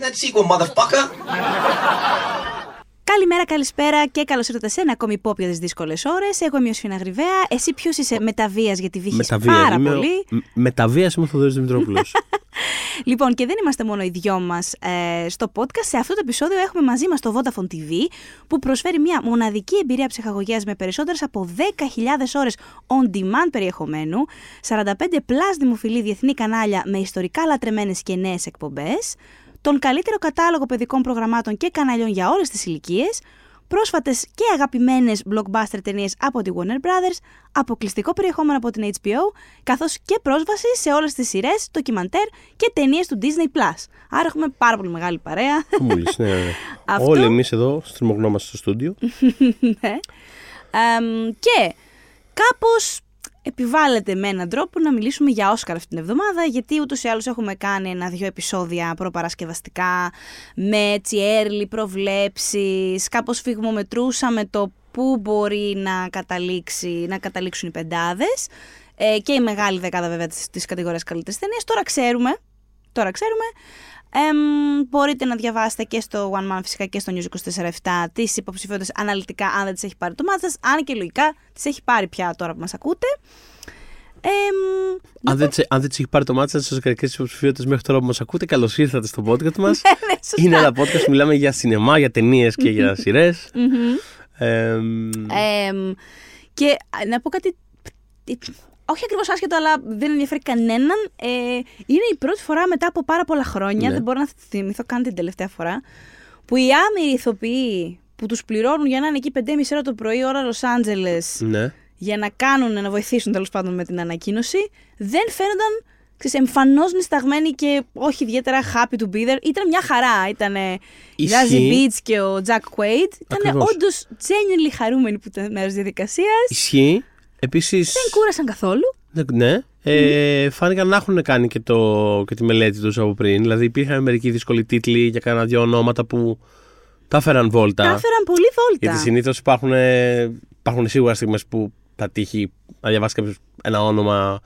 that sequel, motherfucker. Καλημέρα, καλησπέρα και καλώς ήρθατε σε ένα ακόμη υπόπιο τι δύσκολες ώρες. Εγώ είμαι ο Σφίνα Γρυβαία. Εσύ ποιος είσαι μεταβίας, γιατί βήχε πάρα είμαι, πολύ. Μεταβίας είμαι ο Θοδωρής Δημητρόπουλος. λοιπόν, και δεν είμαστε μόνο οι δυο μας ε, στο podcast. Σε αυτό το επεισόδιο έχουμε μαζί μας το Vodafone TV, που προσφέρει μια μοναδική εμπειρία ψυχαγωγίας με περισσότερες από 10.000 ώρες on demand περιεχομένου, 45 plus δημοφιλή διεθνή κανάλια με ιστορικά λατρεμένες και νέες εκπομπές, τον καλύτερο κατάλογο παιδικών προγραμμάτων και καναλιών για όλες τις ηλικίες, πρόσφατες και αγαπημένες blockbuster ταινίες από τη Warner Brothers, αποκλειστικό περιεχόμενο από την HBO, καθώς και πρόσβαση σε όλες τις σειρές, ντοκιμαντέρ και ταινίες του Disney+. Άρα έχουμε πάρα πολύ μεγάλη παρέα. Μόλις, ναι, ναι. Όλοι εμείς εδώ στριμωγνόμαστε στο στούντιο. ναι. και κάπως επιβάλλεται με έναν τρόπο να μιλήσουμε για Όσκαρ αυτήν την εβδομάδα, γιατί ούτως ή άλλως έχουμε κάνει ένα-δυο επεισόδια προπαρασκευαστικά με έτσι έρλη προβλέψεις. Κάπως φυγμομετρούσαμε το πού μπορεί να, καταλήξει, να καταλήξουν οι πεντάδες. Ε, και η μεγάλη δεκάδα βέβαια της κατηγορίας καλύτερης ταινίας. Τώρα ξέρουμε. Τώρα ξέρουμε. Ε, μπορείτε να διαβάσετε και στο One Man φυσικά και στο News 24-7 τις υποψηφιότητες αναλυτικά αν δεν τις έχει πάρει το μάτσα αν και λογικά τις έχει πάρει πια τώρα που μας ακούτε. Ε, αν, δεν, αν δεν τις έχει πάρει το μάτσα στι ακραϊκέ υποψηφιότητες μέχρι τώρα που μας ακούτε, καλώς ήρθατε στο podcast μας. Ναι, ναι, Είναι ένα podcast που μιλάμε για σινεμά, για ταινίες και για σειρές. και να πω κάτι όχι ακριβώς άσχετο, αλλά δεν ενδιαφέρει κανέναν. Ε, είναι η πρώτη φορά μετά από πάρα πολλά χρόνια, ναι. δεν μπορώ να θυμηθώ καν την τελευταία φορά, που οι άμυροι ηθοποιοί που τους πληρώνουν για να είναι εκεί 5,5 ώρα το πρωί, ώρα Λος Άντζελες, ναι. για να κάνουν, να βοηθήσουν τέλος πάντων με την ανακοίνωση, δεν φαίνονταν εμφανώς νησταγμένοι και όχι ιδιαίτερα happy to be there. Ήταν μια χαρά. Ήταν η Ζάζι Beats και ο Jack Quaid. Ήταν όντως genuinely χαρούμενοι που ήταν μέρος της διαδικασίας. Ισχύει. Επίσης, δεν κούρασαν καθόλου. Ναι. Ε, Φάνηκαν να έχουν κάνει και, το, και τη μελέτη τους από πριν. Δηλαδή υπήρχαν μερικοί δύσκολοι τίτλοι για κάνα δύο ονόματα που τα έφεραν βόλτα. Τα έφεραν πολύ βόλτα. Γιατί συνήθως υπάρχουν, υπάρχουν σίγουρα στιγμές που θα τύχει να διαβάσεις κάποιος ένα όνομα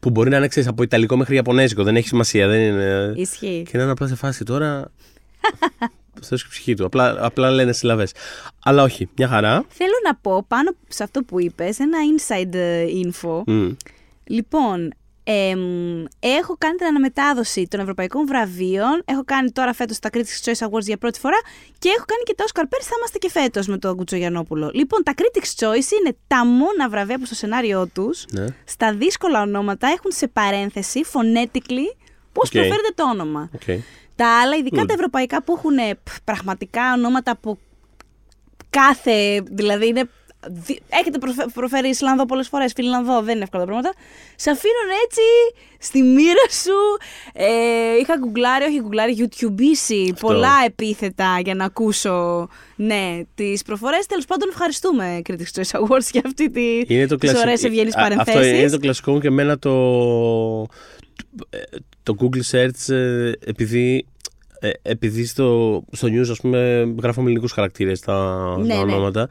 που μπορεί να είναι ξέρεις, από Ιταλικό μέχρι Ιαπωνέζικο. Δεν έχει σημασία. Δεν είναι... Ισχύει. Και να είναι απλά σε φάση τώρα. Στο ψυχή του. Απλά, απλά λένε συλλαβές. Αλλά όχι, μια χαρά. Θέλω να πω πάνω σε αυτό που είπες, ένα inside ε, info. Λοιπόν, έχω κάνει την αναμετάδοση των ευρωπαϊκών βραβείων. Έχω κάνει τώρα φέτος τα Critics Choice Awards για πρώτη φορά και έχω κάνει και τα Oscar πέρσι. Θα είμαστε και φέτος με τον Κουτσογιανόπουλο. Λοιπόν, τα Critics Choice είναι τα μόνα βραβεία που στο σενάριό τους, ναι. στα δύσκολα ονόματα, έχουν σε παρένθεση, phonetically, πώς okay. προφέρεται το όνομα. Okay. Τα άλλα, ειδικά τα ευρωπαϊκά που έχουν πραγματικά ονόματα από κάθε. Δηλαδή είναι. Έχετε προφέρει Ισλανδό πολλές φορές, Φιλανδό, δεν είναι εύκολα πράγματα. Σε αφήνουν έτσι στη μοίρα σου. Ε, είχα γκουγκλάρει, όχι γκουγκλάρει, YouTubeήσει πολλά επίθετα για να ακούσω ναι, τις προφορές. Τέλος πάντων, ευχαριστούμε Critics Choice Awards για αυτή τη, τις ωραίες ευγενείς παρενθέσει. Αυτό είναι το κλασικό μου και εμένα το το Google Search ε, επειδή ε, επειδή στο, στο news ας πούμε γράφουμε ελληνικούς χαρακτήρες στα, ναι, ναι. ονόματα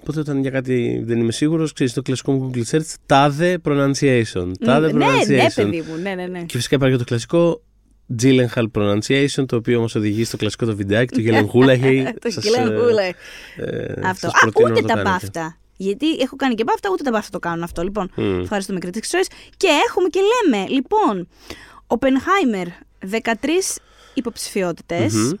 οπότε όταν για κάτι δεν είμαι σίγουρος ξέρεις το κλασικό μου Google Search τάδε pronunciation τάδε ναι, pronunciation ναι, παιδί μου, ναι, ναι, ναι. και φυσικά υπάρχει το κλασικό Gyllenhaal pronunciation, το οποίο όμως οδηγεί στο κλασικό το βιντεάκι του Gyllenhaal. το Gyllenhaal. Ε, αυτό. Α, ούτε τα μπάφτα. Γιατί έχω κάνει και μπάφτα, ούτε τα μπάφτα το κάνουν αυτό. Λοιπόν, mm. ευχαριστούμε Critics Choice. Και έχουμε και λέμε, λοιπόν, Oppenheimer, 13 υποψηφιότητες. Mm-hmm.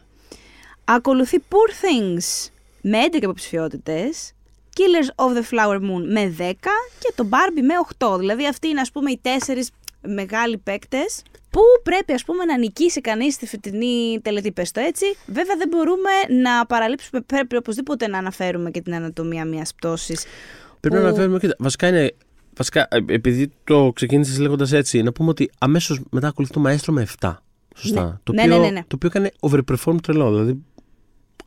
Ακολουθεί Poor Things με 11 υποψηφιότητες. Killers of the Flower Moon με 10 και το Barbie με 8. Δηλαδή αυτοί είναι ας πούμε οι τέσσερις μεγάλοι παίκτες που πρέπει ας πούμε να νικήσει κανείς στη φετινή τελετή, πες το έτσι. Βέβαια δεν μπορούμε να παραλείψουμε, πρέπει οπωσδήποτε να αναφέρουμε και την ανατομία μιας πτώσης. Πρέπει που... να αναφέρουμε και βασικά είναι Βασικά, ε, επειδή το ξεκίνησες λέγοντας έτσι, να πούμε ότι αμέσως μετά ακολουθεί το μαέστρο με 7. Σωστά. Ναι. Το, ναι, οποίο, ναι, ναι, ναι. το οποίο έκανε overperform τρελό. Δηλαδή,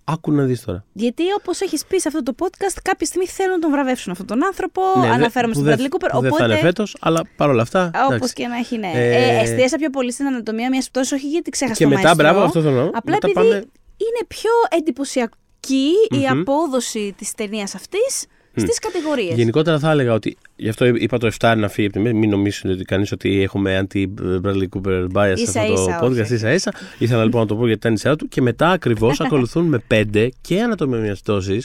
άκου να δεις τώρα. Γιατί όπως έχεις πει σε αυτό το podcast, κάποια στιγμή θέλουν να τον βραβεύσουν αυτόν τον άνθρωπο. Ναι, αναφέρομαι στον Bradley Cooper. Οπότε... Δεν θα είναι φέτος, αλλά παρόλα αυτά. Όπως και να έχει, ναι. Ε... Ε, εστίασα πιο πολύ στην ανατομία μιας πτώσης, όχι γιατί ξέχασα και το μετά, μαέστρο, μπράβο, αυτό θέλω. Απλά επειδή είναι πιο εντυπωσιακή η απόδοση της ταινίας αυτής στις κατηγορίες. Γενικότερα θα έλεγα ότι. Γι' αυτό είπα το 7 να φύγει από τη μέση. Μην νομίζουν ότι κανείς ότι έχουμε anti-Bradley Cooper bias σε αυτό το podcast. ίσα ίσα. Ήθελα λοιπόν να το πω γιατί ήταν η σειρά του. Και μετά ακριβώς ακολουθούν με 5 και ανατομία μια πτώση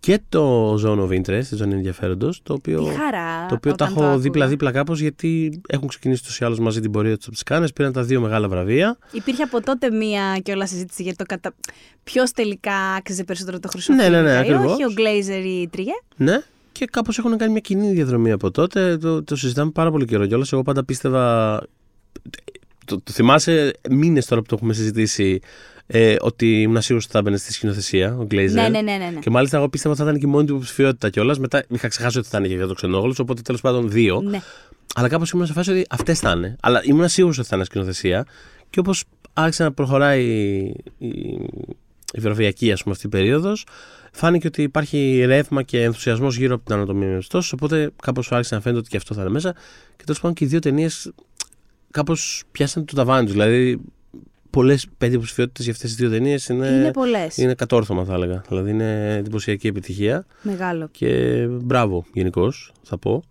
και το Zone of Interest, τη ζώνη ενδιαφέροντος, το οποίο, χαρά, το οποίο τα έχω δίπλα-δίπλα κάπως γιατί έχουν ξεκινήσει του ή άλλους μαζί την πορεία τους από τις κάνε, πήραν τα δύο μεγάλα βραβεία. Υπήρχε από τότε μία και όλα συζήτηση για το κατα... ποιος τελικά άξιζε περισσότερο το χρυσό ναι, ναι, ναι, ναι, όχι ο Glazer ή η Τριγέ. Ναι, και κάπως έχουν κάνει μια κοινή διαδρομή από τότε. Το, το συζητάμε πάρα πολύ καιρό κιόλας. Εγώ πάντα πίστευα. Το, το θυμάσαι μήνες τώρα που το έχουμε συζητήσει ε, ότι ήμουν σίγουρος ότι θα έμπαινε στη σκηνοθεσία, ο Γκλέιζερ. Ναι, ναι, ναι, ναι, ναι. Και μάλιστα εγώ πίστευα ότι θα ήταν και η μόνη του υποψηφιότητα κιόλας. Μετά είχα ξεχάσει ότι θα είναι για το ξενόγλους, οπότε τέλος πάντων δύο. Ναι. Αλλά κάπως ήμουν σε φάση ότι αυτές θα είναι. Αλλά ήμουν σίγουρος ότι θα είναι σκηνοθεσία. Και όπως άρχισε να προχωράει η, η βραβιακή ας πούμε, αυτή η περίοδος, φάνηκε ότι υπάρχει ρεύμα και ενθουσιασμός γύρω από την ανατομία με Οπότε κάπως άρχισε να φαίνεται ότι και αυτό θα είναι μέσα. Και τέλος πάντων και οι δύο ταινίες κάπως πιάσαν το ταβάνι τους. Δηλαδή πολλές πέντε υποψηφιότητε για αυτές τις δύο ταινίες είναι, είναι, πολλές. είναι κατόρθωμα, θα έλεγα. Δηλαδή είναι εντυπωσιακή επιτυχία. Μεγάλο. Και μπράβο γενικώς, θα πω.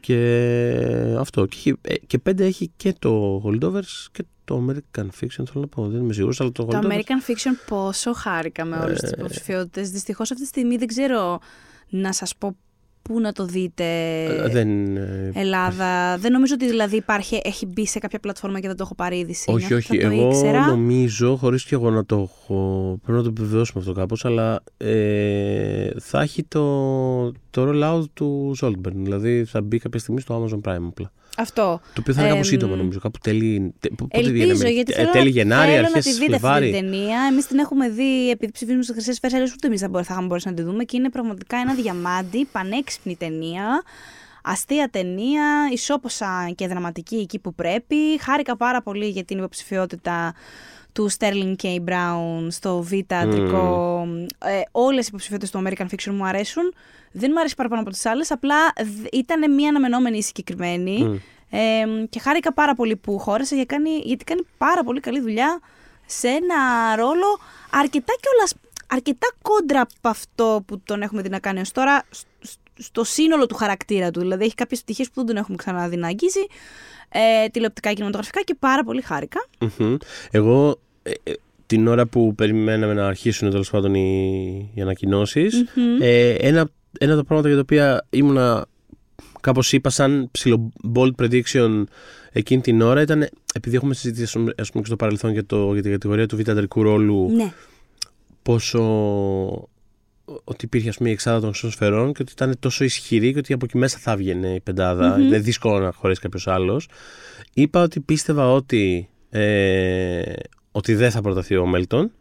Και αυτό. Και, ε, και πέντε έχει και το Holdovers και το American Fiction. Θέλω να πω, δεν είμαι σίγουρος. το, το American Fiction πόσο χάρηκα με όλες ε... τι υποψηφιότητες. Δυστυχώς αυτή τη στιγμή δεν ξέρω να σας πω Πού να το δείτε, ε, δεν, ε, Ελλάδα. Δεν νομίζω ότι δηλαδή υπάρχει, έχει μπει σε κάποια πλατφόρμα και δεν το έχω πάρει είδηση. Όχι, όχι. Εγώ ήξερα. νομίζω, χωρίς και εγώ να το έχω. Πρέπει να το επιβεβαιώσουμε αυτό κάπως, αλλά ε, θα έχει το, το rollout του Zoldberg. Δηλαδή θα μπει κάποια στιγμή στο Amazon Prime απλά. Αυτό. Το οποίο θα είναι κάπου σύντομα νομίζω. Κάπου τέλη. Ελπίζω, γιατί θέλω, τέλη Γενάρη, αρχέ Φλεβάρι. να τη δείτε αυτή την ταινία. Εμείς την έχουμε δει επειδή ψηφίζουμε στι Χρυσές Φέρε, ούτε εμείς θα, θα είχαμε μπορέσει να τη δούμε και είναι πραγματικά ένα διαμάντι, πανέξυπνη ταινία. Αστεία ταινία, ισόποσα και δραματική εκεί που πρέπει. Χάρηκα πάρα πολύ για την υποψηφιότητα του Sterling K. Brown στο Β' αντρικό. Mm. Ε, όλες οι υποψηφιότητες του American Fiction μου αρέσουν. Δεν μου αρέσει παραπάνω από τις άλλες, απλά ήταν μια αναμενόμενη ή συγκεκριμένη. Mm. Ε, και χάρηκα πάρα πολύ που χώρεσε γιατί κάνει, γιατί κάνει πάρα πολύ καλή δουλειά σε ένα ρόλο αρκετά κιόλας, αρκετά κόντρα από αυτό που τον έχουμε δει να κάνει ως τώρα στο σύνολο του χαρακτήρα του. Δηλαδή έχει κάποιες πτυχές που δεν τον έχουμε ξαναδεί να αγγίζει ε, τηλεοπτικά και κινηματογραφικά και πάρα πολύ Εγώ ε, ε, την ώρα που περιμέναμε να αρχίσουν τέλος πάντων οι, οι ανακοινωσει ε, ένα, ένα από τα πράγματα για τα οποία ήμουνα κάπως είπα σαν ψηλο bold prediction εκείνη την ώρα ήταν επειδή έχουμε συζητήσει ας πούμε, και στο παρελθόν για, το, για την κατηγορία του β' αντρικού ρόλου ναι. πόσο ότι υπήρχε ας πούμε, η εξάδα των σφαιρών και ότι ήταν τόσο ισχυρή και ότι από εκεί μέσα θα έβγαινε η πεντάδα. Είναι δύσκολο να χωρέσει κάποιος άλλος. Είπα ότι πίστευα ότι, ε, ότι δεν θα προταθεί ο Μέλτον.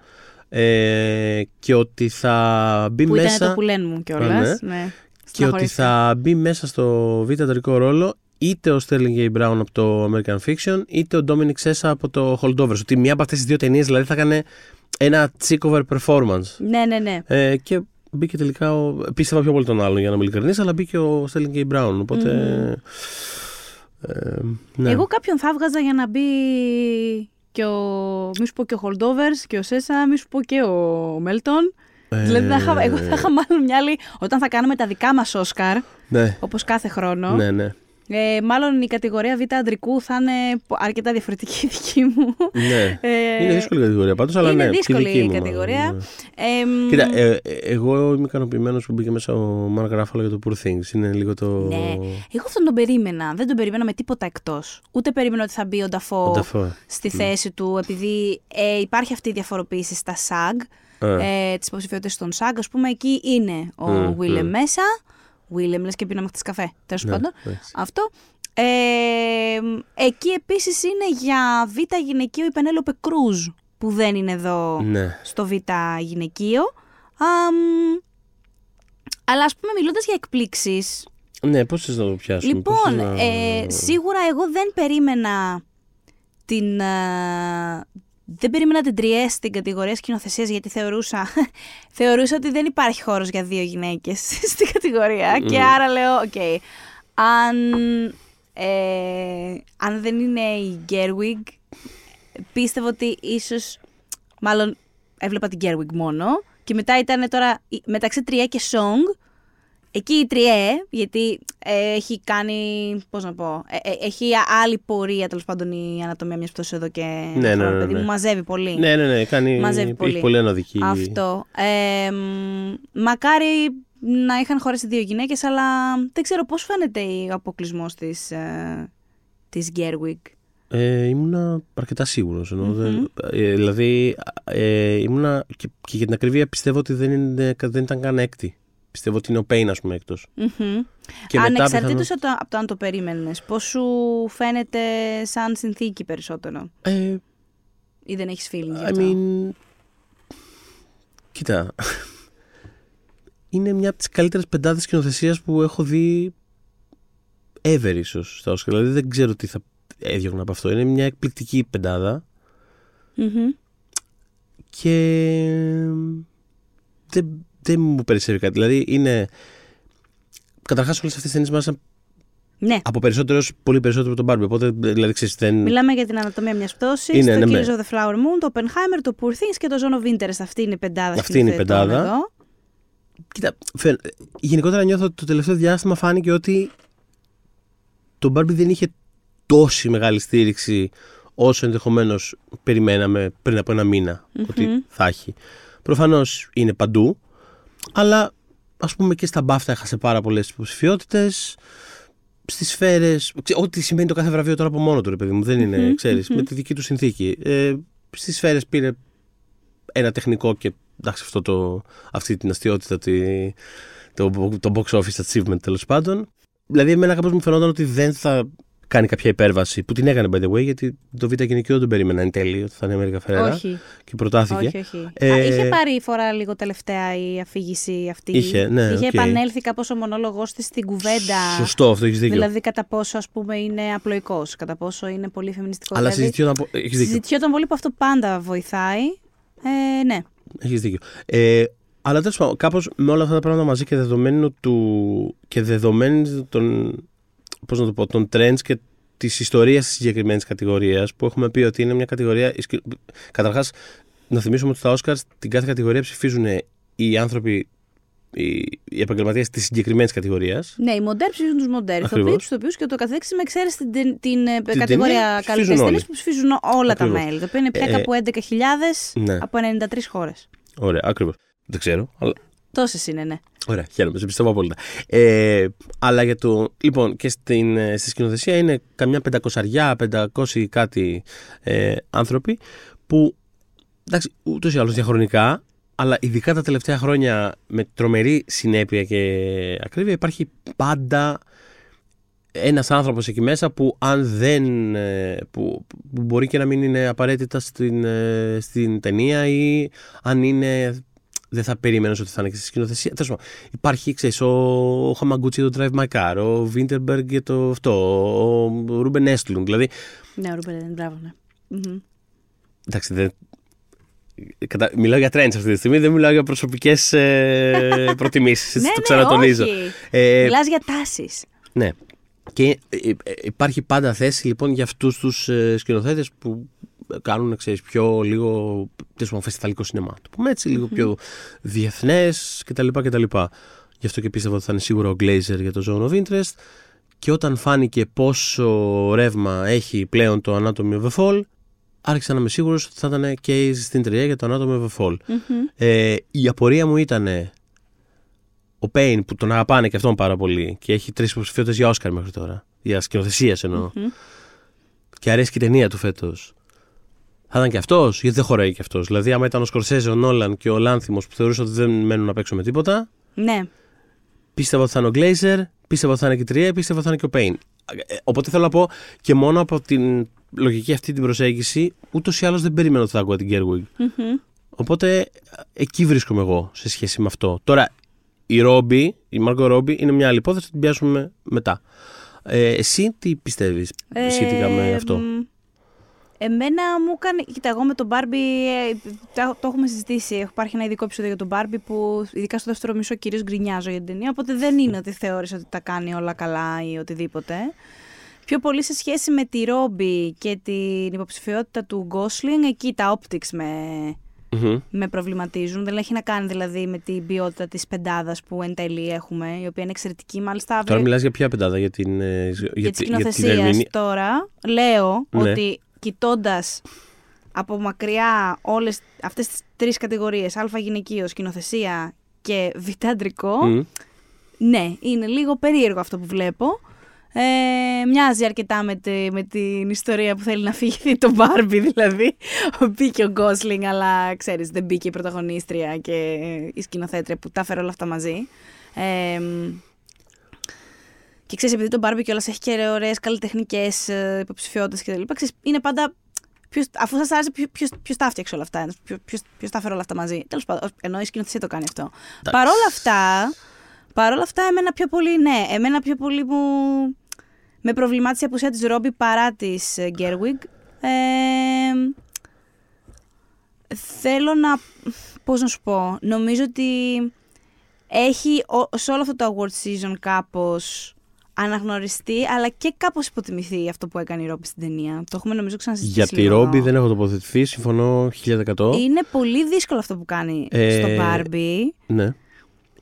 Ε, και ότι θα μπει που μέσα. Ήταν το που λένε μου κιόλας. Ναι. ναι. Και ότι θα μπει μέσα στο β' αντρικό ρόλο είτε ο Sterling K. Brown από το American Fiction είτε ο Dominic Sessa από το Holdovers. Ότι μία από αυτές τις δύο ταινίες δηλαδή θα έκανε ένα over performance. Ναι, ναι, ναι. Ε, και μπήκε τελικά. Ο... Πίστευα πιο πολύ τον άλλον για να είμαι ειλικρινής, αλλά μπήκε ο Sterling K. Brown. Οπότε. Ε, ναι. Εγώ κάποιον θα έβγαζα για να μπει και ο. Μη σου πω και ο Holdovers και ο Σέσα, μη σου πω και ο Μέλτον. Ε... Δηλαδή, θα είχα, εγώ θα είχα μάλλον μια άλλη. Όταν θα κάνουμε τα δικά μας Όσκαρ, ναι. όπως κάθε χρόνο. Ναι, ναι. Ε, μάλλον η κατηγορία Β' αντρικού θα είναι αρκετά διαφορετική δική μου. Ναι. Ε, είναι δύσκολη κατηγορία πάντως, αλλά είναι ναι. δύσκολη η κατηγορία. Ναι. Ε, Κοίτα, ε, εγώ είμαι ικανοποιημένος που μπήκε μέσα ο Μάρκ Ράφαλο για το Poor Things. Είναι λίγο το. Ναι. Εγώ αυτόν τον περίμενα. Δεν τον περίμενα με τίποτα εκτός. Ούτε περίμενα ότι θα μπει ο Νταφό, στη ναι. θέση του, επειδή ε, υπάρχει αυτή η διαφοροποίηση στα SAG. Ε, τις υποψηφιότητες των SAG, ας πούμε, εκεί είναι ο Βίλεμ μέσα. William, λες και πίναμε χτες καφέ, τέλος ναι, πάντων. Αυτό. Ε, εκεί επίσης είναι για β' γυναικείο η Πενέλοπε Κρούζ, που δεν είναι εδώ ναι. στο β' γυναικείο. αλλά ας πούμε μιλώντας για εκπλήξεις... Ναι, πώς θες να το πιάσουμε. Λοιπόν, ε, σίγουρα εγώ δεν περίμενα την, ε, δεν περίμενα την Τριέ στην κατηγορία σκηνοθεσίας γιατί θεωρούσα, θεωρούσα ότι δεν υπάρχει χώρος για δύο γυναίκες στην κατηγορία. Και άρα λέω, ok, okay, αν, ε, αν δεν είναι η Gerwig, πίστευα ότι ίσως. Μάλλον έβλεπα την Gerwig μόνο. Και μετά ήταν τώρα μεταξύ Τρία και Song. Εκεί η Τριέ, γιατί ε, έχει κάνει, πώς να πω, ε, ε, έχει άλλη πορεία τέλος πάντων η ανατομία μιας πτώσης εδώ και ναι, ναι, ναι, παιδί ναι. μου μαζεύει πολύ. Ναι, ναι, ναι. Κάνει, Μαζεύει έχει πολύ. πολύ ανωδική. Αυτό. Ε, μ, μακάρι να είχαν χωρέσει δύο γυναίκες, αλλά δεν ξέρω πώς φαίνεται ο αποκλεισμός της, ε, της Gerwig. Ε, ήμουνα αρκετά σίγουρος. ενώ δεν- ε, δηλαδή, ε, ήμουνα και, και για την ακρίβεια πιστεύω ότι δεν, είναι, δεν ήταν καν έκτη. Πιστεύω ότι είναι ο Πέιν, ας πούμε, εκτός. Μμμ. Και μετά Ανεξαρτήτως από το, από το αν το περίμενες, πώς σου φαίνεται σαν συνθήκη περισσότερο; Ε, ή δεν έχεις feeling γι' I αυτό. mean, κοίτα, είναι μια από τις καλύτερες πεντάδες σκηνοθεσίας που έχω δει ever ίσως στα Oscar. Δηλαδή δεν ξέρω τι θα έδιωγνα από αυτό. Είναι μια εκπληκτική πεντάδα Μμμ. και δεν, δεν μου περισσεύει κάτι. Δηλαδή είναι... Καταρχάς όλες αυτές τις ταινίες μας Ναι. από περισσότερος, πολύ περισσότερο από τον Barbie. Οπότε δηλαδή ξέρεις δεν... Μιλάμε για την ανατομία μιας πτώσης, Είναι, το ναι, Killers ναι. of the Flower Moon, το Oppenheimer, το Poor Things και το Zone of Interest. Αυτή είναι η πεντάδα Αυτή είναι η σκηνοθετών πεντάδα. Εδώ. Κοίτα, φαι- γενικότερα νιώθω ότι το τελευταίο διάστημα φάνηκε ότι το Barbie δεν είχε τόση μεγάλη στήριξη όσο ενδεχομένως περιμέναμε πριν από ένα μήνα ότι θα έχει. Προφανώς είναι παντού, αλλά ας πούμε και στα BAFTA έχασε πάρα πολλές υποψηφιότητες. Στις σφαίρες. Ό,τι σημαίνει το κάθε βραβείο τώρα από μόνο του, ρε παιδί μου. Δεν είναι, ξέρεις, με τη δική του συνθήκη. Ε, Στις σφαίρες πήρε ένα τεχνικό και εντάξει, αυτό το, αυτή την αστειότητα, τη, το, το box office achievement τέλος πάντων. Δηλαδή, εμένα κάπως μου φαινόταν ότι δεν θα κάνει κάποια υπέρβαση που την έκανε by the way, γιατί το Β' γυναικείο δεν τον περίμενα εν τέλει ότι θα είναι Αμέρικα Φερέρα Όχι. και προτάθηκε. Όχι, όχι. Ε, Α, είχε πάρει φορά λίγο τελευταία η αφήγηση αυτή. Είχε, ναι, Είχε οκ. επανέλθει κάπως ο μονόλογος της στην κουβέντα. Σωστό, αυτό έχεις δίκιο. Δηλαδή κατά πόσο ας πούμε είναι απλοϊκός, κατά πόσο είναι πολύ φεμινιστικός. Αλλά δηλαδή, συζητιόταν. πο- Έχεις δίκιο. συζητιόταν πολύ που αυτό πάντα βοηθάει. Ε, ναι. Έχεις δίκιο. Ε, αλλά τέλος πάντων, κάπως με όλα αυτά τα πράγματα μαζί και δεδομένου του. και δεδομένου των. Πώς να το πω, των trends και της ιστορίας της συγκεκριμένης κατηγορίας που έχουμε πει ότι είναι μια κατηγορία. Καταρχάς, να θυμίσουμε ότι στα Oscars την κάθε κατηγορία ψηφίζουν οι άνθρωποι, οι, οι επαγγελματίες της συγκεκριμένης κατηγορίας. Ναι, οι μοντέρ ψηφίζουν τους μοντέρ. Οι Ακριβώς. ηθοποιοί τους ηθοποιούς και το καθεξής, με εξαίρεση την, την, την, ε, ταινία κατηγορία ψηφίζουν καλύτερη όλοι. ταινία που ψηφίζουν όλα τα Ακριβώς. μέλη. Το οποίο είναι πια Ε, κάπου 11.000 ναι. από 93 χώρες. Ωραία, ακριβώς. Δεν ξέρω, αλλά Τόσες είναι, ναι. Ωραία, χαίρομαι, σε πιστεύω απόλυτα. Ε, αλλά για το. Λοιπόν, και στην, ε, στη σκηνοθεσία είναι καμιά πεντακοσαριά, πεντακόσι κάτι ε, άνθρωποι που. Εντάξει, ούτως ή άλλως διαχρονικά, αλλά ειδικά τα τελευταία χρόνια με τρομερή συνέπεια και ακρίβεια υπάρχει πάντα ένας άνθρωπος εκεί μέσα που αν δεν ε, που, που μπορεί και να μην είναι απαραίτητα στην, ε, στην ταινία ή αν είναι δεν θα περίμενε ότι θα είναι και στη σκηνοθεσία. Τέλος πάντων, υπάρχει, ξέρεις, ο, ο Χαμαγκούτσι το Drive My Car, ο Βίντερμπεργκ για το αυτό, ο Ρούμπεν Έστλουντ. Δηλαδή, Ναι, ο Ρούπερ, μπράβο, ναι. Μμμ. εντάξει, δεν, κατα... μιλάω για trends αυτή τη στιγμή, δεν μιλάω για προσωπικές ε, προτιμήσεις. ναι, το ναι, ξανατονίζω. όχι. Ε, Μιλάς για τάσεις. Ναι. Και ε, ε, υπάρχει πάντα θέση λοιπόν για αυτούς τους ε, σκηνοθέτες που κάνουν ξέρεις, πιο λίγο τέλος πάντων, φεστιβαλικό σινεμά. Το πούμε έτσι, λίγο πιο διεθνές κτλ. κτλ. Γι' αυτό και πίστευα ότι θα είναι σίγουρα ο Glazer για το Zone of Interest. Και όταν φάνηκε πόσο ρεύμα έχει πλέον το Anatomy of a Fall, άρχισα να είμαι σίγουρος ότι θα ήταν και στην τρία για το Anatomy of a Fall. Ε, η απορία μου ήταν ο Πέιν που τον αγαπάνε και αυτόν πάρα πολύ και έχει τρεις υποψηφιότητες για Όσκαρ μέχρι τώρα. Για σκηνοθεσίας εννοώ. Και αρέσει και η ταινία του φέτος. Θα ήταν και αυτός, γιατί δεν χωράει και αυτός. Δηλαδή, άμα ήταν ο Σκορσέζε, ο Νόλαν και ο Λάνθιμος που θεωρούσαν ότι δεν μένουν να παίξουν με τίποτα, Ναι. πίστευα ότι θα είναι ο Γκλέιζερ, πίστευα ότι θα είναι και η Τρία, πίστευα ότι θα είναι και ο Πέιν. Ε, Οπότε θέλω να πω και μόνο από την λογική αυτή την προσέγγιση, ούτως ή άλλως δεν περίμενα ότι θα ακούω την Γκέρουιγκ. Οπότε εκεί βρίσκομαι εγώ σε σχέση με αυτό. Τώρα, η Ρόμπι, η Μάρκο Ρόμπι, είναι μια άλλη υπόθεση, θα την πιάσουμε μετά. Ε, εσύ τι πιστεύεις σχετικά με Ε, αυτό; μ, Εμένα μου έκανε. Κοίτα, εγώ με τον Μπάρμπι ε, το, το έχουμε συζητήσει. Υπάρχει ένα ειδικό επεισόδιο για τον Μπάρμπι που ειδικά στο δεύτερο μισό κυρίως γκρινιάζω για την ταινία. Οπότε δεν είναι ότι θεώρησα ότι τα κάνει όλα καλά ή οτιδήποτε. Πιο πολύ σε σχέση με τη Ρόμπι και την υποψηφιότητα του Γκόσλινγκ, εκεί τα optics με, με προβληματίζουν. Δεν έχει να κάνει δηλαδή με την ποιότητα της πεντάδας που εν τέλει έχουμε, η οποία είναι εξαιρετική. Μάλιστα, Τώρα μιλάς για ποια πεντάδα, για την. Ε, για, για, για Τώρα λέω ναι. ότι κοιτώντας από μακριά όλες αυτές τις τρεις κατηγορίες, α γυναικείο, σκηνοθεσία και β ναι, είναι λίγο περίεργο αυτό που βλέπω. Ε, μοιάζει αρκετά με, με την ιστορία που θέλει να φύγει το Μπάρμπι δηλαδή. Μπήκε ο Γκόσλινγκ, αλλά ξέρεις δεν μπήκε η πρωταγωνίστρια και η σκηνοθέτρια που τα φέρει όλα αυτά μαζί. Ε, και ξέρεις, επειδή το Barbie κιόλας έχει και ωραίες καλλιτεχνικές ε, υποψηφιότητες κτλ. Είναι πάντα Ποιος, αφού σας άρεσε, ποιο τα έφτιαξε όλα αυτά, ποιο τα φέρει όλα αυτά μαζί. Τέλος πάντων, ενώ η σκηνοθεσία το κάνει αυτό. Παρ' όλα αυτά, παρόλα αυτά, εμένα πιο πολύ, ναι, εμένα πιο πολύ μου με προβλημάτισε η απουσία της Ρόμπι παρά της Γκέρουιγκ. Ε, θέλω να. Πώς να σου πω. Νομίζω ότι έχει σε όλο αυτό το award season κάπως αναγνωριστεί, αλλά και κάπως υποτιμηθεί αυτό που έκανε η Ρόμπι στην ταινία. Το έχουμε νομίζω ξανασυζητήσει. Για τη Ρόμπι δεν έχω τοποθετηθεί, συμφωνώ 1000%. Είναι πολύ δύσκολο αυτό που κάνει ε, στο Μπάρμπι. Ναι.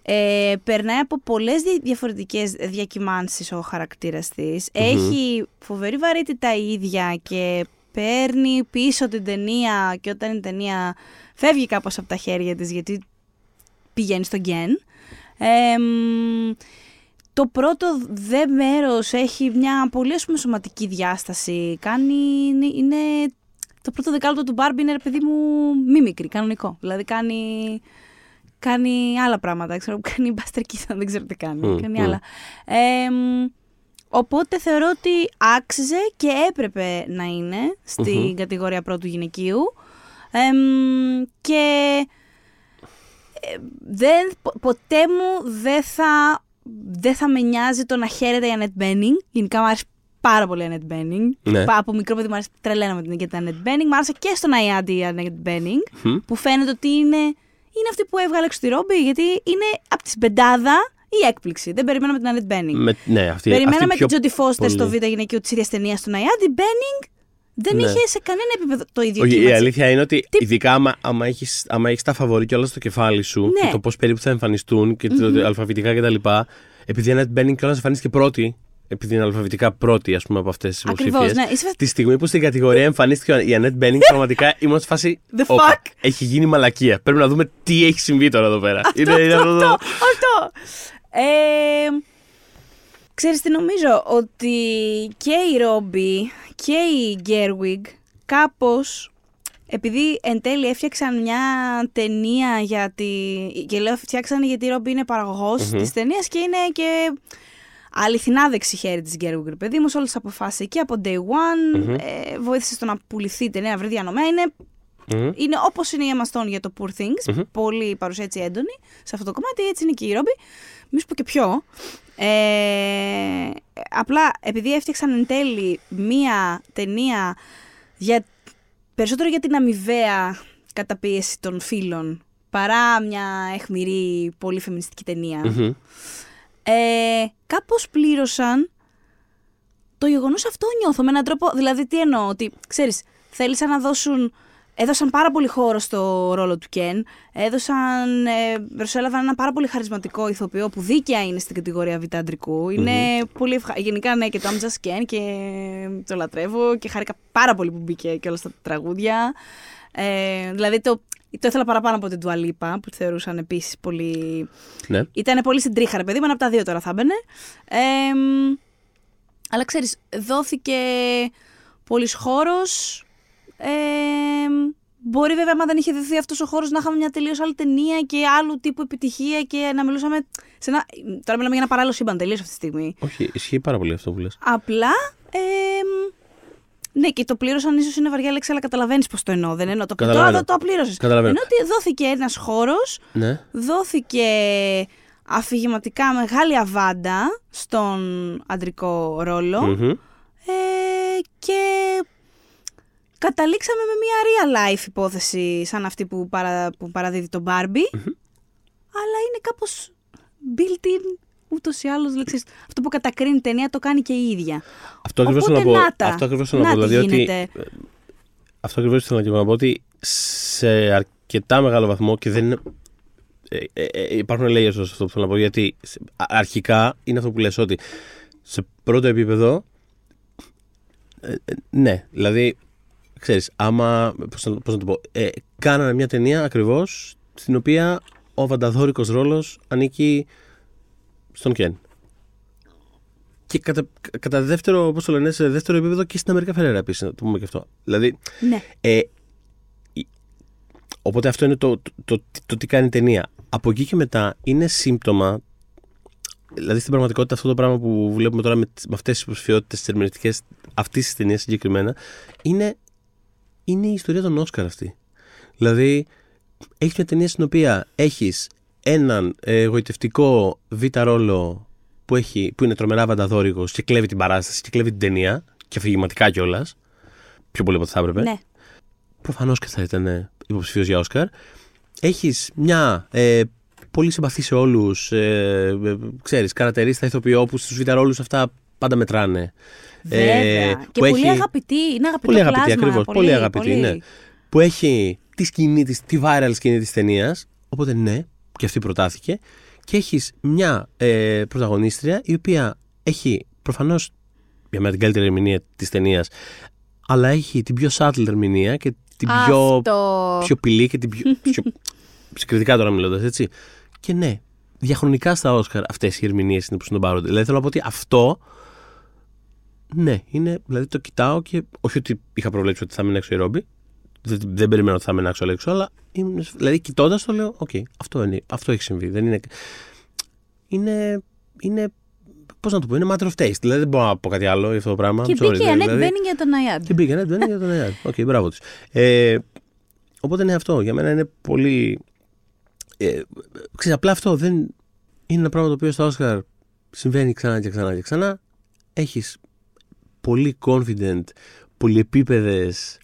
Ε, περνάει από πολλές διαφορετικές διακυμάνσεις ο χαρακτήρας της. Έχει φοβερή βαρύτητα η ίδια και παίρνει πίσω την ταινία και όταν η ταινία φεύγει κάπως από τα χέρια της γιατί πηγαίνει στο γκέν. Ε, το πρώτο δε μέρος έχει μια πολύ ας πούμε σωματική διάσταση. Κάνει, είναι, το πρώτο δεκάλεπτο του Μπάρμπι είναι παιδί μου μη μικρή, κανονικό. Δηλαδή κάνει, κάνει άλλα πράγματα. Ξέρω, κάνει μπαστρικίδα, δεν ξέρω τι κάνει. κάνει άλλα. οπότε θεωρώ ότι άξιζε και έπρεπε να είναι στην κατηγορία πρώτου γυναικείου. και ε, δεν, ποτέ μου δεν θα δεν θα με νοιάζει το να χαίρεται η Annette Bening. Γενικά μου άρεσε πάρα πολύ η Annette Bening. Ναι. Από μικρό παιδί μου άρεσε τρελένα με την και την Annette Bening. Μου άρεσε και στον Αιάντι η Annette Bening, που φαίνεται ότι είναι, είναι αυτή που έβγαλε έξω τη Ρόμπι, γιατί είναι από τη πεντάδα η έκπληξη. Δεν περιμέναμε την Annette Bening. Με, ναι, αυτή, Περιμέναμε αυτή την Τζόντι Φώστερ στο β' γυναικείο της ίδιας ταινίας στον Αιάντι. Bening δεν ναι. είχε σε κανένα επίπεδο το ίδιο Όχι, Η αλήθεια είναι ότι Τι... ειδικά άμα, άμα έχεις έχεις τα φαβορή και όλα στο κεφάλι σου ναι. και το πώς περίπου θα εμφανιστούν και mm-hmm. το αλφαβητικά κτλ. Επειδή η Annette Bening κιόλα εμφανίστηκε πρώτη επειδή είναι αλφαβητικά πρώτη ας πούμε, από αυτές τις υποψήφιε. Ναι, είσαι... Τη στιγμή που στην κατηγορία εμφανίστηκε η Annette Bening, πραγματικά ήμουν σε φάση. The fuck? Έχει γίνει μαλακία. Πρέπει να δούμε τι έχει συμβεί τώρα εδώ πέρα. Αυτό, είναι, αυτό, αυτό, αυτό. Ε, ξέρεις τι νομίζω, ότι και η Ρόμπι και η Γκέρουιγκ κάπως επειδή εν τέλει έφτιαξαν μια ταινία για τη... και λέω φτιάξαν γιατί η Ρόμπι είναι παραγωγός mm-hmm. της ταινίας και είναι και αληθινά δεξί χέρι της Γκέρουιγκ παιδί μου σε όλες τις αποφάσεις εκεί από day one mm-hmm. ε, βοήθησε στο να πουληθεί η ταινία να βρει διανομέα είναι Mm-hmm. Είναι όπως είναι η Emma Stone για το Poor Things. Mm-hmm. Πολύ παρουσία έτσι έντονη σε αυτό το κομμάτι. Έτσι είναι και η Ρόμπι. Μη σου πω και ποιο. Ε, απλά επειδή έφτιαξαν εν τέλει μία ταινία για, περισσότερο για την αμοιβαία καταπίεση των φίλων παρά μια εχμηρή πολύ φεμινιστική ε, κάπως πλήρωσαν το γεγονός αυτό νιώθω με έναν τρόπο, δηλαδή τι εννοώ, ότι ξέρεις, θέλησαν να δώσουν έδωσαν πάρα πολύ χώρο στο ρόλο του Κεν. Έδωσαν, ε, προσέλαβαν ένα πάρα πολύ χαρισματικό ηθοποιό που δίκαια είναι στην κατηγορία β' αντρικού. Είναι πολύ ευχα... Γενικά ναι και το I'm Just Ken και το λατρεύω και χάρηκα πάρα πολύ που μπήκε και όλα στα τραγούδια. Ε, δηλαδή το, το ήθελα παραπάνω από την Τουαλίπα που θεωρούσαν επίσης πολύ. Ναι. Ήταν πολύ στην τρίχα, ρε παιδί, από τα δύο τώρα θα μπαινε. Ε, αλλά ξέρεις, δόθηκε πολλή χώρος. Ε, μπορεί βέβαια, άμα δεν είχε δοθεί αυτός ο χώρος, να είχαμε μια τελείως άλλη ταινία και άλλου τύπου επιτυχία και να μιλούσαμε. Σε ένα... Τώρα μιλάμε για ένα παράλληλο σύμπαν τελείως αυτή τη στιγμή. Όχι, ισχύει πάρα πολύ αυτό που λες. Απλά. Ε, ναι, και το πλήρωσαν ίσως είναι βαριά λέξη, αλλά καταλαβαίνεις πώ το εννοώ. Δεν εννοώ. Το τώρα το, το απλήρωσες. Ενώ ότι δόθηκε ένας χώρος, ναι. δόθηκε αφηγηματικά μεγάλη αβάντα στον αντρικό Ε, και καταλήξαμε με μια real life υπόθεση σαν αυτή που, παρα, που παραδίδει το Barbie. Αλλά είναι κάπως built-in ούτως ή άλλως. Αυτό που κατακρίνει η ταινία το κάνει και η ίδια. Αυτό ακριβώς θέλω να πω. Αυτό ακριβώς θέλω να πω. Δηλαδή ότι. Αυτό ακριβώς θέλω να πω ότι σε, αρ... αρκετά μεγάλο βαθμό και δεν είναι. Ε, ε, ε, υπάρχουν layers σε αυτό που θέλω να πω γιατί αρχικά είναι αυτό που λες ότι σε πρώτο επίπεδο ε, ναι, δηλαδή ξέρεις, άμα, πώς να, πώς να το πω, ε, κάνανε μια ταινία ακριβώς στην οποία ο βανταδόρικος ρόλος ανήκει στον Κεν. Και κατά, κατά δεύτερο, πώς το λένε, σε δεύτερο επίπεδο και στην Αμερικά Φεραίρα επίσης, να το πούμε και αυτό. Δηλαδή, Ναι. ε, οπότε αυτό είναι το, το, το, το τι κάνει η ταινία. Από εκεί και μετά είναι σύμπτωμα. Δηλαδή στην πραγματικότητα αυτό το πράγμα που βλέπουμε τώρα με, τις- με αυτές τις υποψηφιότητες τις ερμηνευτικές αυτής της ταινίας συγκεκριμένα είναι, είναι η ιστορία των Όσκαρ αυτή. Δηλαδή έχεις μια ταινία στην οποία έχεις έναν ε, εγωιτευτικό β' ρόλο που, έχει, που είναι τρομερά βανταδόρικος και κλέβει την παράσταση και κλέβει την ταινία και αφηγηματικά κιόλας. Πιο πολύ από ό,τι θα έπρεπε Ναι. προφανώς και θα ήταν υποψηφίος για Όσκαρ. Έχεις μια ε, πολύ συμπαθή σε όλους, ε, ε, ξέρεις, καρατερίστα ηθοποιό που στου β' αυτά πάντα μετράνε. Βέβαια. Ε, και που πολύ έχει- αγαπητή. Είναι αγαπητό Πολύ αγαπητή, πλάσμα. ακριβώς. Πολύ, αγαπητή, ναι. Που έχει τη σκηνή της, τη viral σκηνή της ταινίας. Οπότε ναι, και αυτή προτάθηκε. Και έχεις μια ε, πρωταγωνίστρια η οποία έχει προφανώς για μένα την καλύτερη ερμηνεία της ταινίας, αλλά έχει την πιο subtle ερμηνεία και την πιο Αυτό. πιο απλή και την πιο. πιο συγκριτικά τώρα μιλώντας, έτσι. Και ναι, διαχρονικά στα Όσκαρ αυτές οι ερμηνείες είναι που σνομπάρονται. Δηλαδή θέλω να πω ότι αυτό. Ναι, είναι. Δηλαδή το κοιτάω και. Όχι ότι είχα προβλέψει ότι θα μείνει έξω η Ρόμπι. Δεν, δεν περιμένω ότι θα μείνει έξω έξω, αλλά. Είναι, δηλαδή κοιτώντας το λέω, οκ, αυτό, είναι, αυτό έχει συμβεί. Δεν είναι. Είναι. είναι Πώς να το πω, είναι matter of taste. Δηλαδή δεν μπορώ να πω κάτι άλλο για αυτό το πράγμα. Και I'm sorry, μπήκε η Ανέτ δηλαδή. Μπένινγκ για το Nyad. Και μπήκε, ναι, δεν είναι για τον Αιάρ. Οκ, μπράβο της. Ε, οπότε ναι, αυτό για μένα είναι πολύ. Ε, ξέρεις, απλά αυτό δεν είναι ένα πράγμα το οποίο στο Όσκαρ συμβαίνει ξανά και ξανά και ξανά. Έχεις πολύ confident, πολυεπίπεδες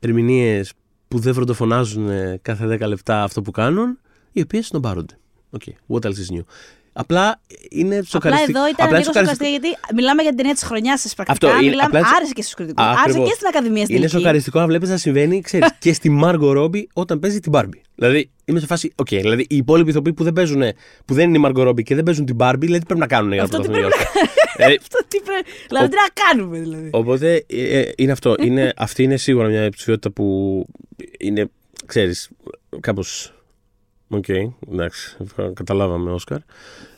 ερμηνείες που δεν βροντοφωνάζουν κάθε 10 λεπτά αυτό που κάνουν, οι οποίες σνομπάρονται. Ok, what else is new; Απλά είναι Απλά σοκαριστικό. εδώ ήταν απλά λίγο είναι σοκαριστικό. σοκαριστικά γιατί μιλάμε για την ταινία της χρονιάς σας πρακτικά. Αυτό είναι- Μιλάμε, απλά- άρεσε και στους κριτικούς. Α, Άρεσε ακριβώς. και στην Ακαδημία στην Είναι τελική. σοκαριστικό να βλέπεις να συμβαίνει, ξέρεις, και στη Μάργκο Ρόμπι όταν παίζει την Μπάρμπι. Δηλαδή, είμαι σε φάση. Οκ, δηλαδή οι υπόλοιποι ηθοποιοί που δεν παίζουν, που δεν είναι η Μάργκο Ρόμπι και δεν παίζουν την Μπάρμπι, δηλαδή τι πρέπει να κάνουν για να Αυτό τι πρωτοθυμιώσουν. πρέπει Ε, Αυτό τι πρέπει. Δηλαδή τι να κάνουμε δηλαδή. Οπότε ε, ε, είναι αυτό. Είναι, αυτή είναι σίγουρα μια υποψηφιότητα που είναι, ξέρεις, κάπως. Οκ, εντάξει, καταλάβαμε Όσκαρ.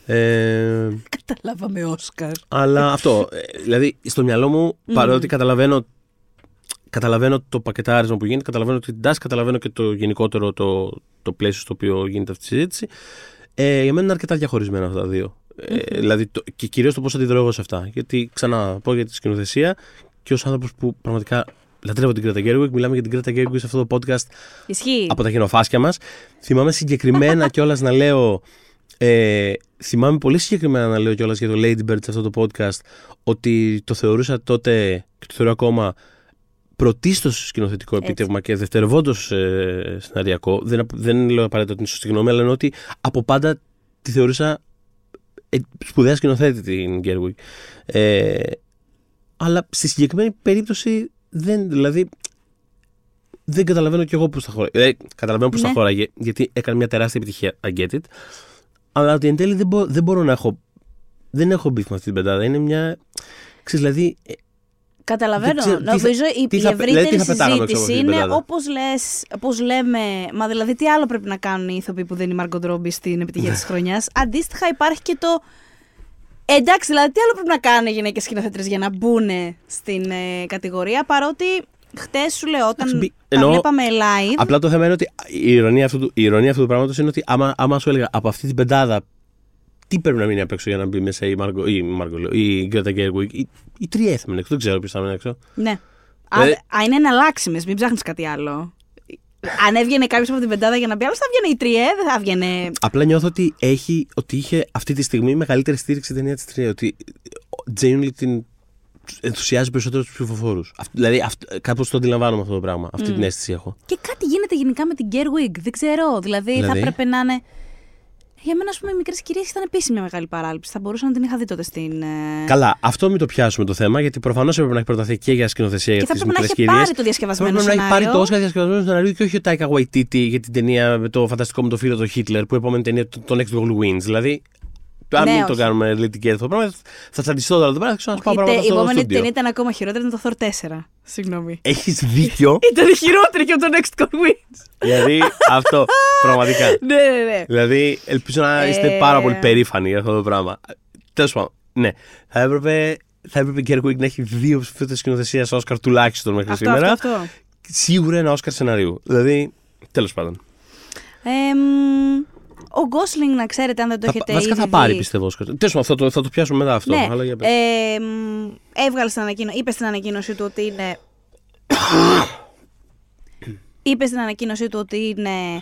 Ε, Καταλάβαμε Όσκαρ. Αλλά αυτό. ε, Δηλαδή, στο μυαλό μου, παρότι καταλαβαίνω, καταλαβαίνω το πακετάρισμα που γίνεται, καταλαβαίνω την τάση, καταλαβαίνω και το γενικότερο το, το πλαίσιο στο οποίο γίνεται αυτή η συζήτηση. Ε, για μένα είναι αρκετά διαχωρισμένα αυτά τα δύο. Ε, δηλαδή, το, και κυρίως το πώς αντιδρώ εγώ σε αυτά. Γιατί, ξανά πω για τη σκηνοθεσία και ως άνθρωπος που πραγματικά λατρεύω την Γκρέτα Γκέρουικ, μιλάμε για την Γκρέτα Γκέρουικ σε αυτό το podcast Ισχύει. από τα γεννοφάσκια μας. Θυμάμαι συγκεκριμένα κιόλας να λέω. Ε, θυμάμαι πολύ συγκεκριμένα να λέω κιόλας για το Lady Bird σε αυτό το podcast ότι το θεωρούσα τότε και το θεωρώ ακόμα πρωτίστως σκηνοθετικό Έτσι. επίτευγμα και δευτερευόντως ε, σεναριακό. Δεν, δεν λέω απαραίτητα ότι είναι σωστή γνώμη, αλλά εννοώ ότι από πάντα τη θεωρούσα ε, σπουδαία σκηνοθέτη την Gerwig. Ε, αλλά στη συγκεκριμένη περίπτωση δεν, δηλαδή δεν καταλαβαίνω κι εγώ πώς θα χωράει. Ε, καταλαβαίνω πώς θα Ναι. χώραγε, γιατί έκανε μια τεράστια επιτυχία. I get it. Αλλά ότι εν τέλει δεν, μπο- δεν μπορώ να έχω. Δεν έχω beef με αυτή την πεντάδα. Είναι μια. Ξέρεις, δηλαδή. Ε, Καταλαβαίνω. Δεν ξέρω, τι θα- Νομίζω η, τι η θα- δηλαδή, τι ευρύτερη θα πετάγαμε έξω από αυτή συζήτηση την είναι πεντάδα. όπως λες, όπως λέμε. Μα δηλαδή, τι άλλο πρέπει να κάνουν οι ηθοποιοί που δεν είναι η Μάργκο Ρόμπι στην επιτυχία Ναι. της χρονιάς. Αντίστοιχα, υπάρχει και το. Εντάξει, δηλαδή, τι άλλο πρέπει να κάνουν οι γυναίκες σκηνοθέτριες για να μπουν στην ε, κατηγορία, παρότι χτες σου λέω, όταν Εντάξει, μπη- τα εννοώ- βλέπαμε live. Απλά το θέμα είναι ότι η ειρωνία αυτού του, η ειρωνία αυτού του πράγματος είναι ότι άμα, άμα σου έλεγα από αυτή την πεντάδα τι πρέπει να μείνει απ' έξω για να μπει μέσα η Μάργκο, η, Μάργκο, λέω, η Γκρέτα Γκέρουικ, η, η Τριέ θα μείνει έξω. Δεν ξέρω ποιος θα μείνει έξω. Ναι. Α, Δηλαδή- α, είναι εναλλάξιμες, μην ψάχνεις κάτι άλλο. Αν έβγαινε κάποιος από την πεντάδα για να μπει άλλος, θα έβγαινε η Τριέ, δεν θα έβγαινε. Απλά νιώθω ότι, έχει, ότι είχε αυτή τη στιγμή μεγαλύτερη στήριξη η ταινία της τρία. Ότι genuinely την ενθουσιάζει περισσότερο τους ψηφοφόρους. Δηλαδή, κάπως το αντιλαμβάνομαι αυτό το πράγμα. Αυτή την αίσθηση έχω. Και κάτι γίνεται γενικά με την Gerwig. Δεν ξέρω. Δηλαδή, θα Δηλαδή; έπρεπε να είναι. Για μένα, ας πούμε, οι μικρές κυρίες ήταν επίση μια μεγάλη παράληψη. Θα μπορούσα να την είχα δει τότε στην. ε, Καλά, αυτό μην το πιάσουμε το θέμα, γιατί προφανώς έπρεπε να έχει προταθεί και για σκηνοθεσία Και για θα τις έπρεπε να μικρές έχει κυρίες. πάρει το διασκευασμένο Πρέπει να έχει πάρει σενάριο. το Όσκαρ διασκευασμένο σενάριο και όχι ο Τάικα Waititi για την ταινία με το φανταστικό με το φίλο του Χίτλερ που η επόμενη ταινία το, το Next Goal Wins. Δηλαδή, αν Ναι, μην το όχι. κάνουμε λιτική αυτό το πράγμα, θα τσαντιστώ τώρα εδώ πέρα και θα σου πάω Η τε- πράγματα η στο επόμενη στούντιο. ταινία ήταν ακόμα χειρότερη, ήταν το Thor 4. Συγγνώμη. Έχεις δίκιο. Ήταν χειρότερη και από το Next Goal Wins. δηλαδή, αυτό πραγματικά. ναι, ναι, ναι. Δηλαδή, ελπίζω να είστε Ε. πάρα πολύ περήφανοι για αυτό το πράγμα. Τέλος πάντων, ναι. Θα έπρεπε, θα έπρεπε η Γκέρκουικ να έχει δύο ψηφίδε σκηνοθεσίας στο Όσκαρ τουλάχιστον μέχρι Αυτό, σήμερα. αυτό, αυτό. Σίγουρα ένα Όσκαρ σενάριου. Δηλαδή, τέλος πάντων. Εμ, ο Γκόσλινγκ, να ξέρετε, αν δεν το Θα, έχετε βασικά ήδη θα πάρει, δει. πιστεύω, Όσκαρ. Τέλος πάντων, θα το, θα το πιάσουμε μετά αυτό. Ναι, Αλλά για πες. εμ, έβγαλε στην ανακοίνωση, είπε στην ανακοίνωση του ότι είναι. είπε στην ανακοίνωσή του ότι είναι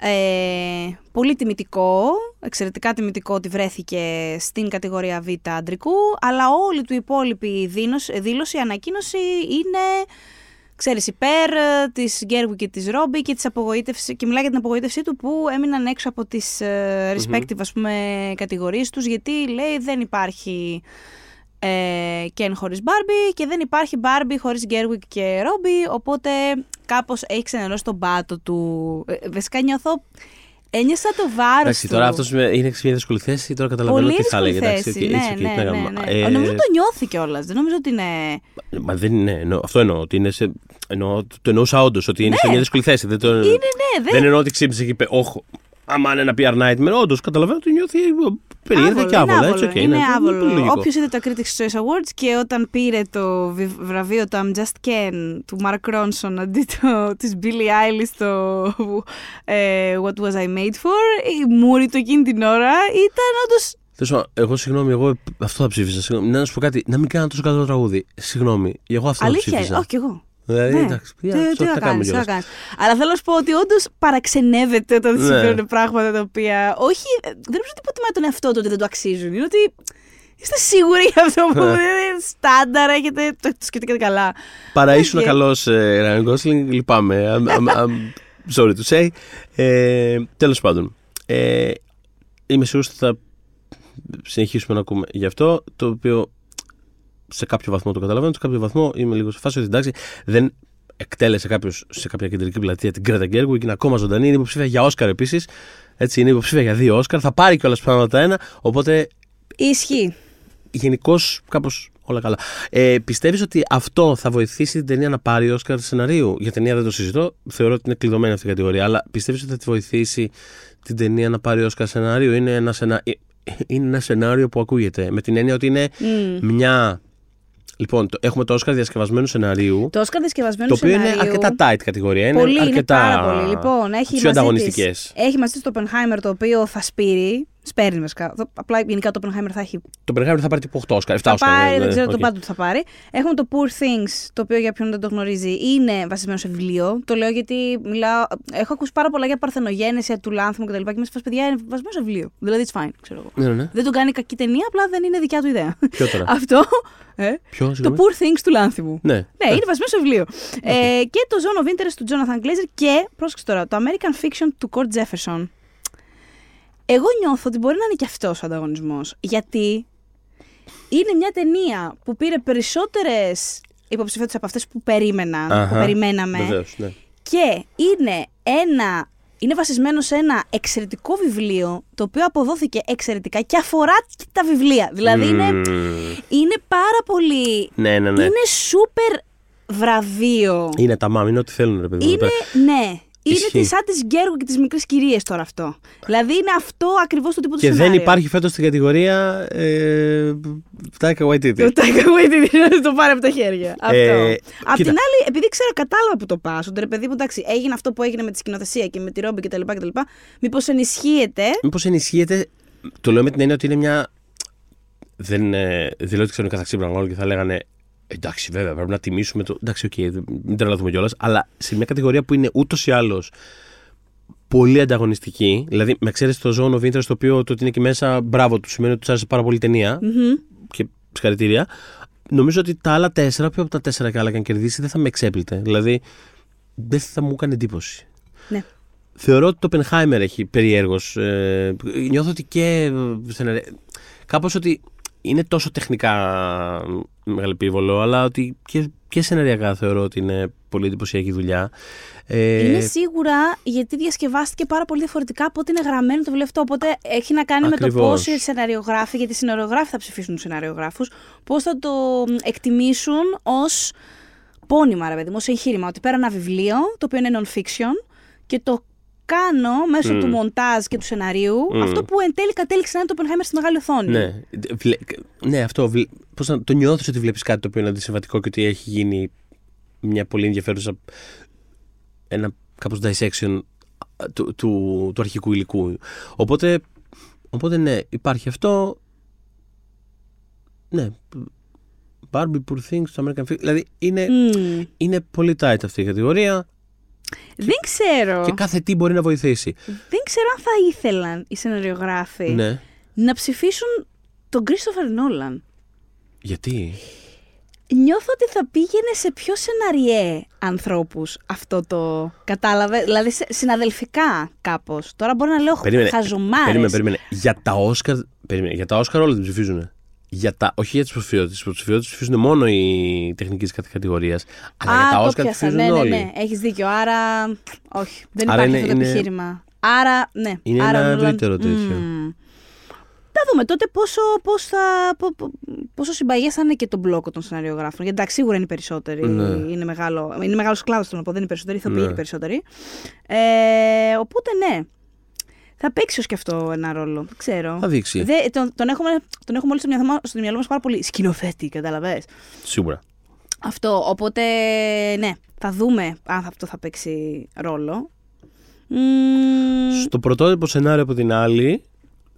ε, πολύ τιμητικό, εξαιρετικά τιμητικό ότι βρέθηκε στην κατηγορία Β αντρικού, αλλά όλη του υπόλοιπη δήλωση, δήλωση ανακοίνωση είναι, ξέρεις, υπέρ ε, της Γκέργουικ και της Ρόμπι και, της απογοήτευσης, και μιλάει για την απογοήτευσή του που έμειναν έξω από τις ε, respective ας πούμε, κατηγορίες τους, γιατί λέει δεν υπάρχει ε, Ken χωρίς Barbie και δεν υπάρχει Barbie χωρίς Gerwig και Robbie, οπότε κάπως έχει ξενερώσει τον πάτο του. Ε, βασικά νιώθω, ένιωσα το βάρος Εντάξει, του. τώρα αυτός είναι σε μια δύσκολη θέση. Τώρα καταλαβαίνω Πολύ τι θα έλεγε. δύσκολη Εντάξει, θέση, οκ, έτσι, ναι, οκ, ναι, τι να ναι, κάνουμε. ναι. Ε, Νομίζω το νιώθει κιόλας. Δεν νομίζω ότι είναι. Μα δεν είναι. εννοώ- αυτό εννοώ. Ότι είναι σε, εννοώ, το εννοούσα όντως. Ότι είναι σε μια δύσκολη θέση. Δεν, το, Ναι. Είναι, ναι, δεν δεν εννοώ ότι ξύπνησε και είπε, Όχι, άμα είναι ένα PR nightmare. Όντως, καταλαβαίνω ότι νιώθει περίεργα και άβολα. Έτσι, οκ, είναι ναι, άβολο. πολύ λογικό. Όποιος είδε το Critics' Choice Awards και όταν πήρε το βι- βραβείο το I'm Just Ken του Mark Ronson αντί το, της Billie Eilish το ε, What Was I Made For, η μούρη του εκείνη την ώρα ήταν όντως Τέλος πάντων, εγώ συγγνώμη, εγώ αυτό θα ψήφισα. Συγγνώμη, να σου πω κάτι, να μην κάνω τόσο καλό τραγούδι. Συγγνώμη, εγώ αυτό θα αλήθεια. ψήφισα. Όχι κι εγώ. Δηλαδή, Ναι. εντάξει, Τι, παιδιά, τι αυτό να θα κάνουμε κάνεις, τι να κιόλας. κάνεις. Αλλά θέλω να σου πω ότι όντως παραξενεύεται όταν Ναι. συμβαίνουν πράγματα τα οποία. Όχι, ε, δεν νομίζω ότι υποτιμάει τον εαυτό του ότι δεν το αξίζουν. Είναι ότι είστε σίγουροι για αυτό που Ναι. είναι στάνταρ, έχετε, το, το σκεφτήκατε καλά. Παρά ήσουν Οκ. καλό Ράιν Γκόσλινγκ, λυπάμαι. I'm, I'm, I'm sorry to say. Ε, Τέλος πάντων. Ε, είμαι σίγουρος ότι θα συνεχίσουμε να ακούμε γι' αυτό. Το οποίο σε κάποιο βαθμό το καταλαβαίνω, σε κάποιο βαθμό είμαι λίγο σε φάση ότι εντάξει, δεν εκτέλεσε κάποιος σε κάποια κεντρική πλατεία την Κρέτα Γκέργουικ, είναι ακόμα ζωντανή, είναι υποψήφια για Όσκαρ επίσης. Έτσι, είναι υποψήφια για δύο Όσκαρ. Θα πάρει κιόλας πράγματα ένα. Οπότε Ισχύει. γενικώς κάπως όλα καλά. Ε, Πιστεύεις ότι αυτό θα βοηθήσει την ταινία να πάρει Όσκαρ σεναρίου. Για ταινία δεν το συζητώ. Θεωρώ ότι είναι κλειδωμένη αυτή η κατηγορία. Αλλά πιστεύεις ότι θα τη βοηθήσει την ταινία να πάρει Όσκαρ σενάριο. Είναι ένα, σενα... ε, είναι ένα σενάριο που ακούγεται. Με την έννοια ότι είναι Μμ. μια. Λοιπόν, το- έχουμε το Όσκαρ διασκευασμένου σεναρίου. Το Όσκαρ διασκευασμένου Το οποίο είναι σενάριου- αρκετά tight κατηγορία. Είναι πολύ, αρκετά είναι πάρα πολύ. Λοιπόν, έχει πιο μαζί ανταγωνιστικές. της- Έχει μαζί της το Oppenheimer το οποίο θα σπείρει. Σπέρνει βασικά. Το- Απλά γενικά το Oppenheimer θα έχει Το Oppenheimer θα πάρει τύπου 8 Όσκαρ. 7 Θα Όσκαρ. πάρει, ναι, δεν ναι, ξέρω οκ. το πάντο του θα πάρει. Έχουμε το Poor Things, το οποίο για ποιον δεν το γνωρίζει είναι βασισμένο σε βιβλίο. Το λέω γιατί μιλάω. Έχω ακούσει πάρα πολλά για παρθενογένεση του Λάνθιμου κτλ. Και, και μέσα παιδιά είναι βασισμένο σε βιβλίο. Δηλαδή, it's fine, ξέρω εγώ. Ναι, ναι. Δεν του κάνει κακή ταινία, απλά δεν είναι δικιά του ιδέα. Ποιο τώρα; Αυτό. Ε, Ποιο, το συγγνώμη; Poor Things του Λάνθιμου. Ναι. Ναι, είναι βασισμένο σε βιβλίο. Ε, και το Zone of Interest του Jonathan Glazer και, πρόσεξε τώρα, το American Fiction του Kurt Jefferson. Εγώ νιώθω ότι μπορεί να είναι και αυτός ο ανταγωνισμός. Γιατί είναι μια ταινία που πήρε περισσότερες υποψηφιότητες από αυτές που περίμενα, που Αχα, περιμέναμε. Βεβαίως, ναι. Και είναι ένα. Είναι βασισμένο σε ένα εξαιρετικό βιβλίο, το οποίο αποδόθηκε εξαιρετικά και αφορά και τα βιβλία. Δηλαδή είναι, Μμμ. είναι πάρα πολύ. Ναι, ναι, ναι. Είναι σούπερ βραβείο. Είναι τα μάμ, είναι ό,τι θέλουν, ρε παιδί μου. Είναι, ναι. Ισχύει. Είναι τη σαν τη Γκέργου και τις μικρές κυρίες τώρα αυτό. Δηλαδή είναι αυτό ακριβώς το τύπο του Και δεν σενάριο. υπάρχει φέτος στην κατηγορία. Ε, Taika Waititi. Το Taika Waititi να το πάρει από τα χέρια. Αυτό. Ε, Απ' κοίτα. την άλλη, επειδή ξέρω κατάλαβα που το πας, ότι ρε παιδί μου, εντάξει, έγινε αυτό που έγινε με τη σκηνοθεσία και με τη Ρόμπι κτλ. κτλ Μήπως ενισχύεται; Μήπως ενισχύεται. Το λέω με την έννοια ότι είναι μια. Δεν, ε, δεν λέω ότι ξέρουν καθαξί πράγμα και θα λέγανε. Εντάξει, βέβαια, πρέπει να τιμήσουμε το. Εντάξει, οκ, μην τρελαθούμε κιόλας. Αλλά σε μια κατηγορία που είναι ούτως ή άλλως πολύ ανταγωνιστική. Δηλαδή, με ξέρεις το Zone of Interest, το οποίο το ότι είναι εκεί μέσα, μπράβο του, σημαίνει ότι τους άρεσε πάρα πολύ η ταινία. Μμμ. Και συγχαρητήρια. Νομίζω ότι τα άλλα τέσσερα, ποιο από τα τέσσερα και άλλα και αν κερδίσει, δεν θα με εξέπλητε. Δηλαδή, δεν θα μου έκανε εντύπωση. Ναι. θεωρώ ότι το Oppenheimer έχει περιέργως. Ε, νιώθω ότι και. Κάπως ότι είναι τόσο τεχνικά μεγαλεπίβολο, αλλά ότι και, και σεναριακά θεωρώ ότι είναι πολύ εντυπωσιακή δουλειά. Ε... Είναι σίγουρα γιατί διασκευάστηκε πάρα πολύ διαφορετικά από ό,τι είναι γραμμένο το βιβλίο αυτό. Οπότε έχει να κάνει Ακριβώς. με το πώς οι σεναριογράφοι, γιατί οι σεναριογράφοι θα ψηφίσουν τους σεναριογράφους, πώς θα το εκτιμήσουν ως πόνιμα, ρε παιδί μου, ως εγχείρημα. Ότι πέρα ένα βιβλίο, το οποίο είναι non-fiction, και το κάνω μέσω mm. του μοντάζ και του σεναρίου mm. αυτό που εν τέλει κατέληξε να είναι το Oppenheimer στη μεγάλη οθόνη. Ναι, ναι αυτό. Πώς να, το νιώθεις ότι βλέπεις κάτι το οποίο είναι αντισυμβατικό και ότι έχει γίνει μια πολύ ενδιαφέρουσα. ένα κάπως dissection του, του, του αρχικού υλικού. Οπότε, οπότε ναι, υπάρχει αυτό. Ναι, Barbie Poor Things στο American Film. Δηλαδή είναι, mm. είναι πολύ tight αυτή η κατηγορία. Δεν ξέρω. Και κάθε τι μπορεί να βοηθήσει. Δεν ξέρω αν θα ήθελαν οι σεναριογράφοι ναι. να ψηφίσουν τον Κρίστοφερ Νόλαν. Γιατί; Νιώθω ότι θα πήγαινε σε πιο σεναριέ ανθρώπους αυτό το κατάλαβε, δηλαδή συναδελφικά κάπως. Τώρα μπορεί να λέω περίμενε, χαζομάρες. Περίμενε, περίμενε. Για τα Όσκαρ, περίμενε, για τα Όσκαρ όλα την ψηφίζουν για τα, όχι για τις ψηφιότητε. Τι ψηφιότητε ψηφίζουν μόνο οι τεχνικοί τη κατηγορίας. Αλλά για τα Όσκαρ ψηφίζουν ναι, όλοι. Ναι, ναι, έχεις δίκιο. Άρα. Όχι, δεν Άρα υπάρχει είναι, αυτό το επιχείρημα. Άρα, ναι. Είναι Άρα, ένα ευρύτερο τέτοιο. Mm. Θα δούμε τότε πόσο, πώς θα, πόσο συμπαγές θα είναι και τον μπλόκο των σεναριογράφων. Γιατί εντάξει, σίγουρα είναι οι περισσότεροι. Ναι. Είναι, μεγάλο, είναι μεγάλος κλάδος, θέλω να πω, δεν είναι περισσότεροι, θα ναι. είναι περισσότεροι. Ε, οπότε ναι, θα παίξει ως και αυτό ένα ρόλο. Δεν ξέρω. Θα δείξει. Δε, τον, τον, έχουμε, τον έχουμε όλοι στο μυαλό, στο μυαλό μας πάρα πολύ. Σκηνοθέτη, καταλαβέ. Σίγουρα. Αυτό. Οπότε, ναι, θα δούμε αν αυτό θα παίξει ρόλο. Στο πρωτότυπο σενάριο από την άλλη,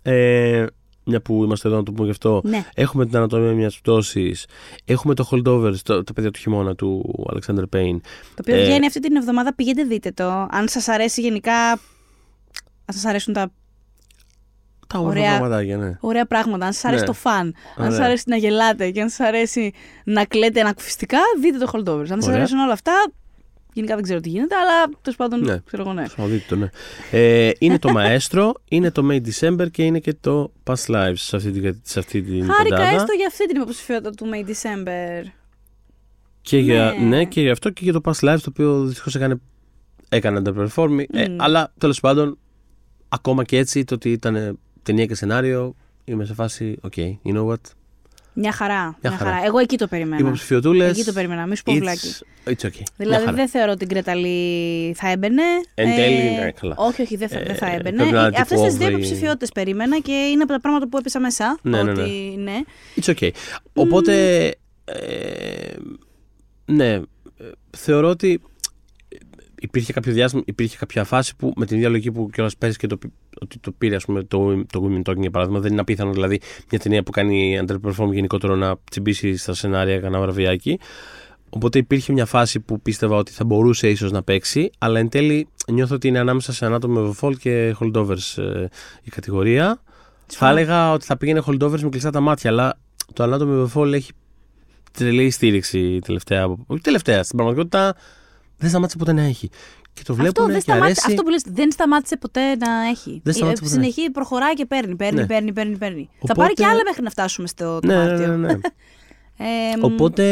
ε, μια που είμαστε εδώ να το πούμε γι' αυτό, ναι. έχουμε την ανατομία μιας πτώσης. Έχουμε το holdover, το, το παιδιά του χειμώνα του Alexander Payne. Το οποίο ε, βγαίνει αυτή την εβδομάδα, πηγαίνετε δείτε το. Αν σας αρέσει γενικά αν σας αρέσουν τα. Τα ωραία πραγματάκια, ναι. Ωραία πράγματα. Αν σας αρέσει ναι. το φαν, αν σας αρέσει να γελάτε και αν σας αρέσει να κλαίτε ανακουφιστικά, δείτε το holdovers. Αν σας αρέσουν όλα αυτά, Γενικά δεν ξέρω τι γίνεται, αλλά τέλος πάντων ναι. ξέρω εγώ ναι. το, ναι. Ε, είναι το Maestro, είναι το May December και είναι και το Past Lives σε αυτή, την, σε αυτή την Χάρηκα έστω για αυτή την υποψηφιότητα του May December. Και ναι. Για, ναι, και για αυτό και για το Past Lives, το οποίο δυστυχώς έκανε, έκανε underperform. Mm. Ε, αλλά τέλος πάντων ακόμα και έτσι το ότι ήταν ταινία και σενάριο, είμαι σε φάση, OK, okay, you know what; Μια χαρά, μια, χαρά. χαρά. Εγώ εκεί το περίμενα. Υποψηφιοτούλες. Εκεί το περίμενα. Μη σου πω βλάκι. It's okay. Δηλαδή δεν θεωρώ ότι η Γκρέτα Λι θα έμπαινε. Εν τέλει ε, είναι καλά. Όχι, όχι, δεν θα, ε, θα έμπαινε. Αυτές τις δύο υποψηφιότητες περίμενα και είναι από τα πράγματα που έπεσα μέσα. Ναι, ναι, ότι, ναι. ναι. It's okay. Οπότε. Ε, ναι. Ε, θεωρώ ότι υπήρχε κάποιο διάστημα, υπήρχε κάποια φάση που με την ίδια λογική που κιόλας πέρυσι και το, ότι το πήρε ας πούμε, το, το Women Talking για παράδειγμα, δεν είναι απίθανο δηλαδή μια ταινία που κάνει underperform γενικότερο να τσιμπήσει στα σενάρια κανένα βραβιάκι. Οπότε υπήρχε μια φάση που πίστευα ότι θα μπορούσε ίσως να παίξει, αλλά εν τέλει νιώθω ότι είναι ανάμεσα σε Anatomy of Fall και Holdovers ε, η κατηγορία. Θα έλεγα ότι θα πήγαινε Holdovers με κλειστά τα μάτια, αλλά το Anatomy of Fall έχει τρελή στήριξη τελευταία. Όχι τελευταία, στην πραγματικότητα δεν σταμάτησε ποτέ να έχει. Και το βλέπουν αυτό, δεν και αρέσει... αυτό που λες, δεν σταμάτησε ποτέ να έχει. Δεν σταμάτησε ποτέ Συνεχεί, προχωράει και παίρνει, παίρνει, ναι. παίρνει, παίρνει, παίρνει. Οπότε... Θα πάρει και άλλα μέχρι να φτάσουμε στο ναι, ναι Μάρτιο. Ναι, ναι, ναι. Ε, Οπότε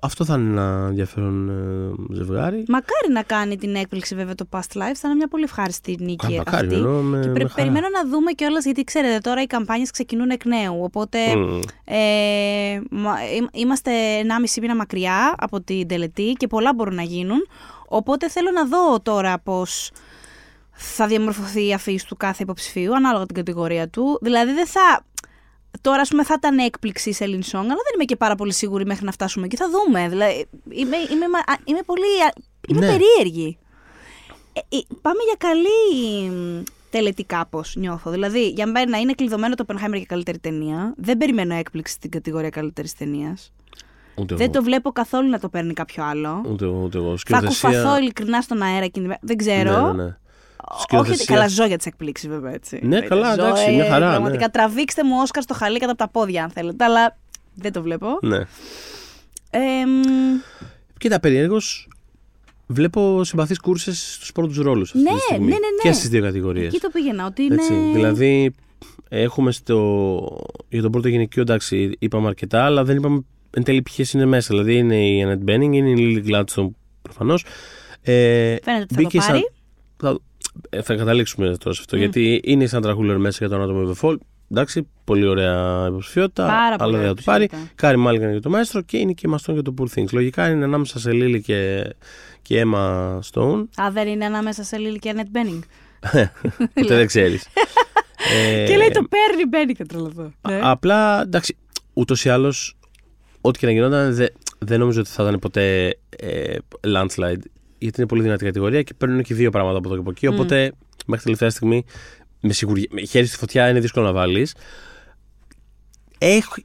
αυτό θα είναι ένα ενδιαφέρον ε, ζευγάρι. Μακάρι να κάνει την έκπληξη βέβαια το Past Life. Θα είναι μια πολύ ευχάριστη νίκη Α, μακάρι, αυτή. με, και με περιμένω να δούμε κιόλας, γιατί ξέρετε τώρα οι καμπάνιες ξεκινούν εκ νέου. Οπότε mm. ε, είμαστε 1,5 μήνα μακριά από την τελετή και πολλά μπορούν να γίνουν. Οπότε θέλω να δω τώρα πώς θα διαμορφωθεί η αφήση του κάθε υποψηφίου, ανάλογα την κατηγορία του. Δηλαδή δεν θα... Τώρα, ας πούμε, θα ήταν έκπληξη η Σελήν Song, αλλά δεν είμαι και πάρα πολύ σίγουρη μέχρι να φτάσουμε εκεί. Θα δούμε. Δηλαδή, είμαι, είμαι, είμαι πολύ. Είμαι ναι. περίεργη. Ε, ε, πάμε για καλή τελετή κάπως, νιώθω. Δηλαδή, για μένα είναι κλειδωμένο το Oppenheimer για καλύτερη ταινία. Δεν περιμένω έκπληξη στην κατηγορία καλύτερης ταινίας. Ούτε δεν εγώ. το βλέπω καθόλου να το παίρνει κάποιο άλλο. Ούτε εγώ, ούτε εγώ. Θα κουφαθώ ειλικρινά στον αέρα εκείνη Δεν ξέρω. Ναι, ναι, ναι. Όχι, καλά, ζω για τις εκπλήξει, βέβαια. Έτσι. Ναι, καλά, εντάξει, μια χαρά. Πραγματικά ναι. τραβήξτε μου Όσκαρ στο χαλί κατά από τα πόδια, αν θέλετε. Αλλά δεν το βλέπω. Ναι. Ε, Κοίτα, περίεργος. βλέπω συμπαθείς κούρσες στους πρώτους ρόλους. Ναι, ναι, ναι, ναι. Και στις δύο κατηγορίες. Εκεί το πήγαινα. Ότι είναι... Έτσι, δηλαδή, έχουμε στο, για τον πρώτο γυναικείο, εντάξει, είπαμε αρκετά, αλλά δεν είπαμε εν τέλει ποιες είναι μέσα. Δηλαδή, είναι η Annette Benning, είναι η Lily Gladstone προφανώς. Ε, Φαίνεται ότι θα το πάρει. Θα, ε, θα καταλήξουμε τώρα σε αυτό. Mm. Γιατί είναι η Σάντρα Χούλερ μέσα για το Anatomy of a Fall. Εντάξει, πολύ ωραία υποψηφιότητα. Πάρα αλλά δεν θα το πάρει. Κάρι Μάλιγκαν για το Μαέστρο και είναι και η Μαστόν για το Poor Things. Λογικά είναι ανάμεσα σε Lily και, και Emma Stone. Α, δεν είναι ανάμεσα σε Lily και Annette Benning. Ποτέ δεν ξέρεις. και λέει το παίρνει, μπαίνει και τρελαθώ. Ναι. Απλά εντάξει, ούτως ή άλλως, ό,τι και να γινόταν, δεν δε νομίζω ότι θα ήταν ποτέ ε, landslide. Γιατί είναι πολύ δυνατή κατηγορία και παίρνουν και δύο πράγματα από εδώ και από εκεί. Mm. Οπότε μέχρι τελευταία στιγμή, με, σιγουριά, με χέρι στη φωτιά είναι δύσκολο να βάλεις.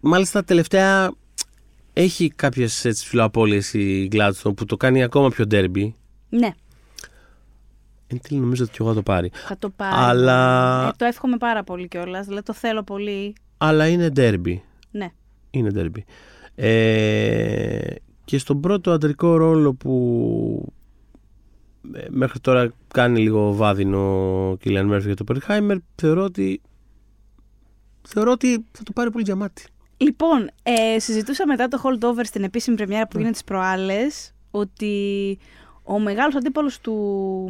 Μάλιστα τελευταία έχει κάποιες φιλοαπόλυε η Gladstone που το κάνει ακόμα πιο derby. Ναι. Εν τέλει νομίζω ότι και εγώ θα το πάρει. Θα το πάρει. Αλλά... Ε, το εύχομαι πάρα πολύ κιόλας. Δηλαδή το θέλω πολύ. Αλλά είναι derby. Ναι. Είναι derby. Ε, και στον πρώτο αντρικό ρόλο που ε, μέχρι τώρα κάνει λίγο βάδινο ο Κίλιαν Μέρφυ για το Περχάιμερ, θεωρώ ότι θεωρώ ότι θα το πάρει πολύ διαμάτι. Λοιπόν, ε, συζητούσα μετά το holdover στην επίσημη πρεμιέρα που ναι. γίνεται τις προάλλες ότι ο μεγάλος αντίπαλος του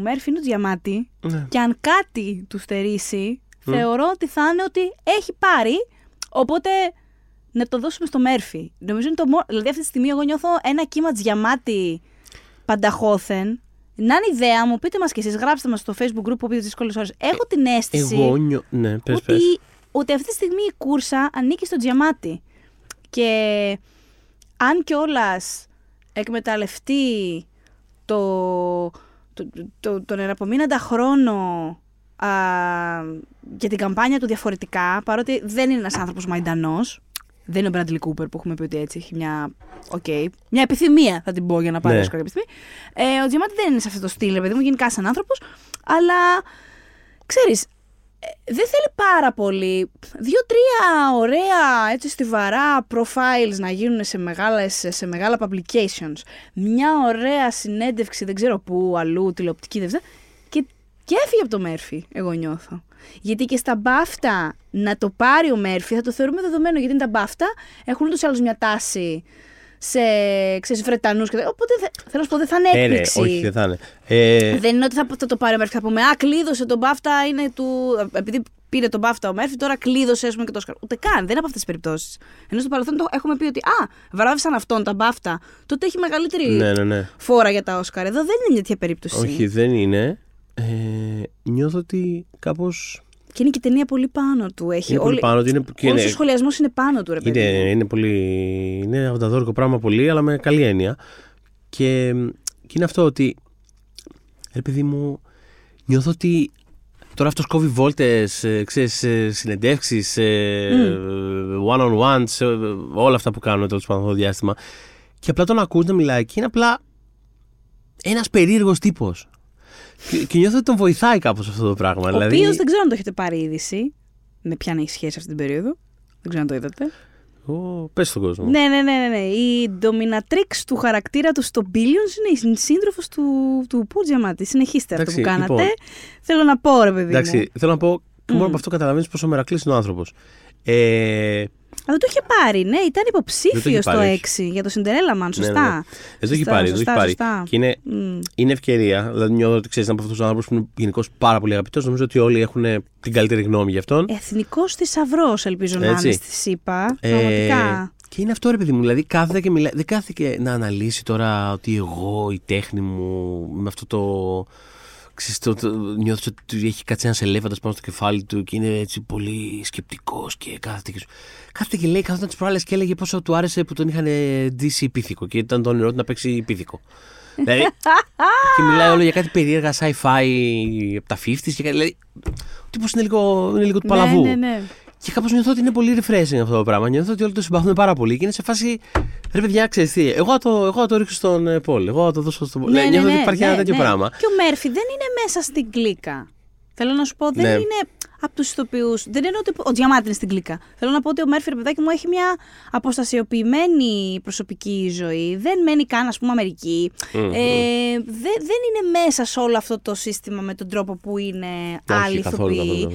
Μέρφυ είναι ο Διαμάτη ναι. και αν κάτι του στερήσει mm. θεωρώ ότι θα είναι ότι έχει πάρει οπότε να το δώσουμε στο Μέρφυ. Νομίζω είναι το μόνο. Δηλαδή αυτή τη στιγμή εγώ νιώθω ένα κύμα Διαμάτη πανταχώθεν. Να είναι ιδέα μου, πείτε μας κι εσείς, γράψτε μας στο facebook group που πείτε δύσκολες ώρες. Έχω την αίσθηση. Εγώ νιώ... ναι, πες, ότι, πες. ότι αυτή τη στιγμή η κούρσα ανήκει στο Διαμάτη. Και αν κιόλας εκμεταλλευτεί το, το, το, τον εναπομείναντα χρόνο α, για την καμπάνια του διαφορετικά, παρότι δεν είναι ένας άνθρωπος μαϊντανός, δεν είναι ο Bradley Cooper που έχουμε πει ότι έτσι έχει μια, okay, μια επιθυμία, θα την πω για να πάρει ναι. κάποια στιγμή. Ε, ο Διαμάτη δεν είναι σε αυτό το στυλ, επειδή μου γενικά σαν άνθρωπος, αλλά ξέρεις, ε, δεν θέλει πάρα πολύ. Δύο-τρία ωραία, έτσι στιβαρά profiles να γίνουν σε, μεγάλες, σε μεγάλα publications. Μια ωραία συνέντευξη, δεν ξέρω πού, αλλού, τηλεοπτική, δεν ξέρω. Και, και έφυγε από το Μέρφυ, εγώ νιώθω. Γιατί και στα μπάφτα να το πάρει ο Μέρφυ θα το θεωρούμε δεδομένο, γιατί είναι τα μπάφτα, έχουν ούτως ή άλλως μια τάση σε ξέρεις, Βρετανούς. Οπότε θέλω να σου πω δεν θα είναι έκπληξη. Ε, ναι, όχι, δεν θα είναι. Ε... Δεν είναι ότι θα, θα το πάρει ο Μέρφυ. Θα πούμε Α, κλείδωσε τον μπάφτα, είναι του. Επειδή πήρε τον μπάφτα ο Μέρφυ, τώρα κλείδωσε πούμε, και το Όσκαρ. Ούτε καν, δεν είναι από αυτές τις περιπτώσεις. Ενώ στο παρελθόν το έχουμε πει ότι Α, βράβευσαν αυτόν τα μπάφτα, τότε έχει μεγαλύτερη ναι, ναι, ναι. φόρα για τα Όσκαρ. Εδώ δεν είναι μια τέτοια περίπτωση. Όχι, δεν είναι. Ε, νιώθω ότι κάπως και είναι και η ταινία πολύ πάνω του. Έχει είναι όλη... πολύ πάνω του. Είναι... Όλος ο σχολιασμός είναι πάνω του, ρε παιδί. Είναι, είναι, πολύ... είναι αυτοδόρικο πράγμα πολύ, αλλά με καλή έννοια. Και, και είναι αυτό ότι. Ρε παιδί μου, νιώθω ότι τώρα αυτός κόβει βόλτες, ε, συνεντεύξεις, mm. one on one, όλα αυτά που κάνουν τέλος πάντων το διάστημα. Και απλά τον ακούς να μιλάει και είναι απλά ένας περίεργος τύπος. Και, και νιώθω ότι τον βοηθάει κάπως αυτό το πράγμα. Ο δηλαδή... οποίος δεν ξέρω αν το έχετε πάρει είδηση. Με ποιαν έχει σχέση αυτή την περίοδο. Δεν ξέρω αν το είδατε. Oh, πες στον κόσμο. Ναι, ναι, ναι, ναι, ναι. Η dominatrix του χαρακτήρα του στο Billions είναι η σύντροφος του, του Πουτζιαμάτη. Συνεχίστε αυτό που κάνατε. Λοιπόν, θέλω να πω, ρε παιδί. Εντάξει, μου. θέλω να πω. Και μόνο από αυτό καταλαβαίνεις πόσο μερακλής είναι ο άνθρωπος. Ε, αλλά το είχε πάρει, ναι, ήταν υποψήφιος στο 6 για το Cinderella Man, σωστά. Ναι, ναι. ναι. Δεν το έχει πάρει, το έχει πάρει. Και είναι, mm. είναι ευκαιρία. Δηλαδή, νιώθω ότι ξέρεις από αυτούς τους άνθρωπου που είναι γενικώς πάρα πολύ αγαπητός. Νομίζω ότι όλοι έχουν την καλύτερη γνώμη γι' αυτόν. Εθνικός θησαυρός, ελπίζω να είναι στη ΣΥΠΑ. Ε, πραγματικά. Και είναι αυτό ρε παιδί μου, δηλαδή κάθεται και μιλάει, δεν κάθεται και να αναλύσει τώρα ότι εγώ η τέχνη μου με αυτό το ξέρεις, το, το, νιώθεις ότι έχει κάτσει ένας ελέφαντας πάνω στο κεφάλι του και είναι έτσι πολύ σκεπτικός και κάθεται και, κάθεται και λέει, καθόταν τι προάλλες και έλεγε πόσο του άρεσε που τον είχαν ντύσει πίθηκο και ήταν το όνειρό του να παίξει πίθηκο. δηλαδή, και μιλάει όλο για κάτι περίεργα sci-fi από τα 50s και κάτι, δηλαδή, ο τύπος είναι λίγο, είναι λίγο του ναι, παλαβού. Ναι, ναι. Και κάπως νιώθω ότι είναι πολύ refreshing αυτό το πράγμα. Νιώθω ότι όλοι το συμπαθούν πάρα πολύ και είναι σε φάση. Ρε παιδιά, ξέρεις τι, εγώ το, εγώ το ρίξω στον ε, Πολ. Εγώ θα το δώσω στον Πολ. Ναι, ναι, νιώθω ναι, ότι υπάρχει ναι, ένα τέτοιο ναι. πράγμα. Και ο Μέρφυ δεν είναι μέσα στην κλίκα. Θέλω να σου πω, δεν ναι. είναι από τους ηθοποιούς. Δεν εννοώ ότι ο Διαμάτη είναι στην κλίκα. Θέλω να πω ότι ο Μέρφυ, παιδάκι μου, έχει μια αποστασιοποιημένη προσωπική ζωή. Δεν μένει καν, ας πούμε, Αμερική. Ε, δεν, δεν είναι μέσα σε όλο αυτό το σύστημα με τον τρόπο που είναι άλλοι ηθοποιοί.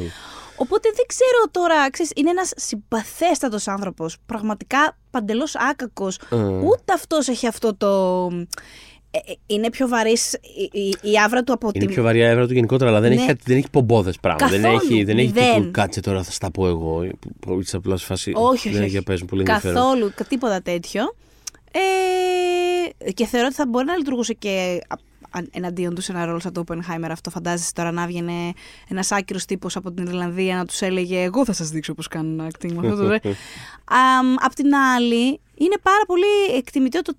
Οπότε δεν ξέρω τώρα, ξέρεις, είναι ένας συμπαθέστατος άνθρωπος, πραγματικά παντελώς άκακος. Ούτε αυτός έχει αυτό το... Ε, ε, είναι πιο βαρύς η, η, η, άβρα του από την. Είναι πιο βαρύ η άβρα του γενικότερα, αλλά δεν ναι. έχει, δεν έχει πομπόδες πράγματα. Καθόλου, δεν έχει, δεν έχει μηδέν. τύπου, κάτσε τώρα, θα στα πω εγώ. Που είσαι απλά σε φάση. Όχι, δεν όχι, έχει παίζουν πολύ Καθόλου, τίποτα τέτοιο. Ε, και θεωρώ ότι θα μπορεί να λειτουργούσε και εναντίον τους σε ένα ρόλο σαν το Oppenheimer αυτό. Φαντάζεσαι τώρα να έβγαινε ένας άκυρος τύπος από την Ιρλανδία να τους έλεγε Εγώ θα σας δείξω πώς κάνουν acting με αυτό το. Απ' την άλλη, είναι πάρα πολύ εκτιμητό το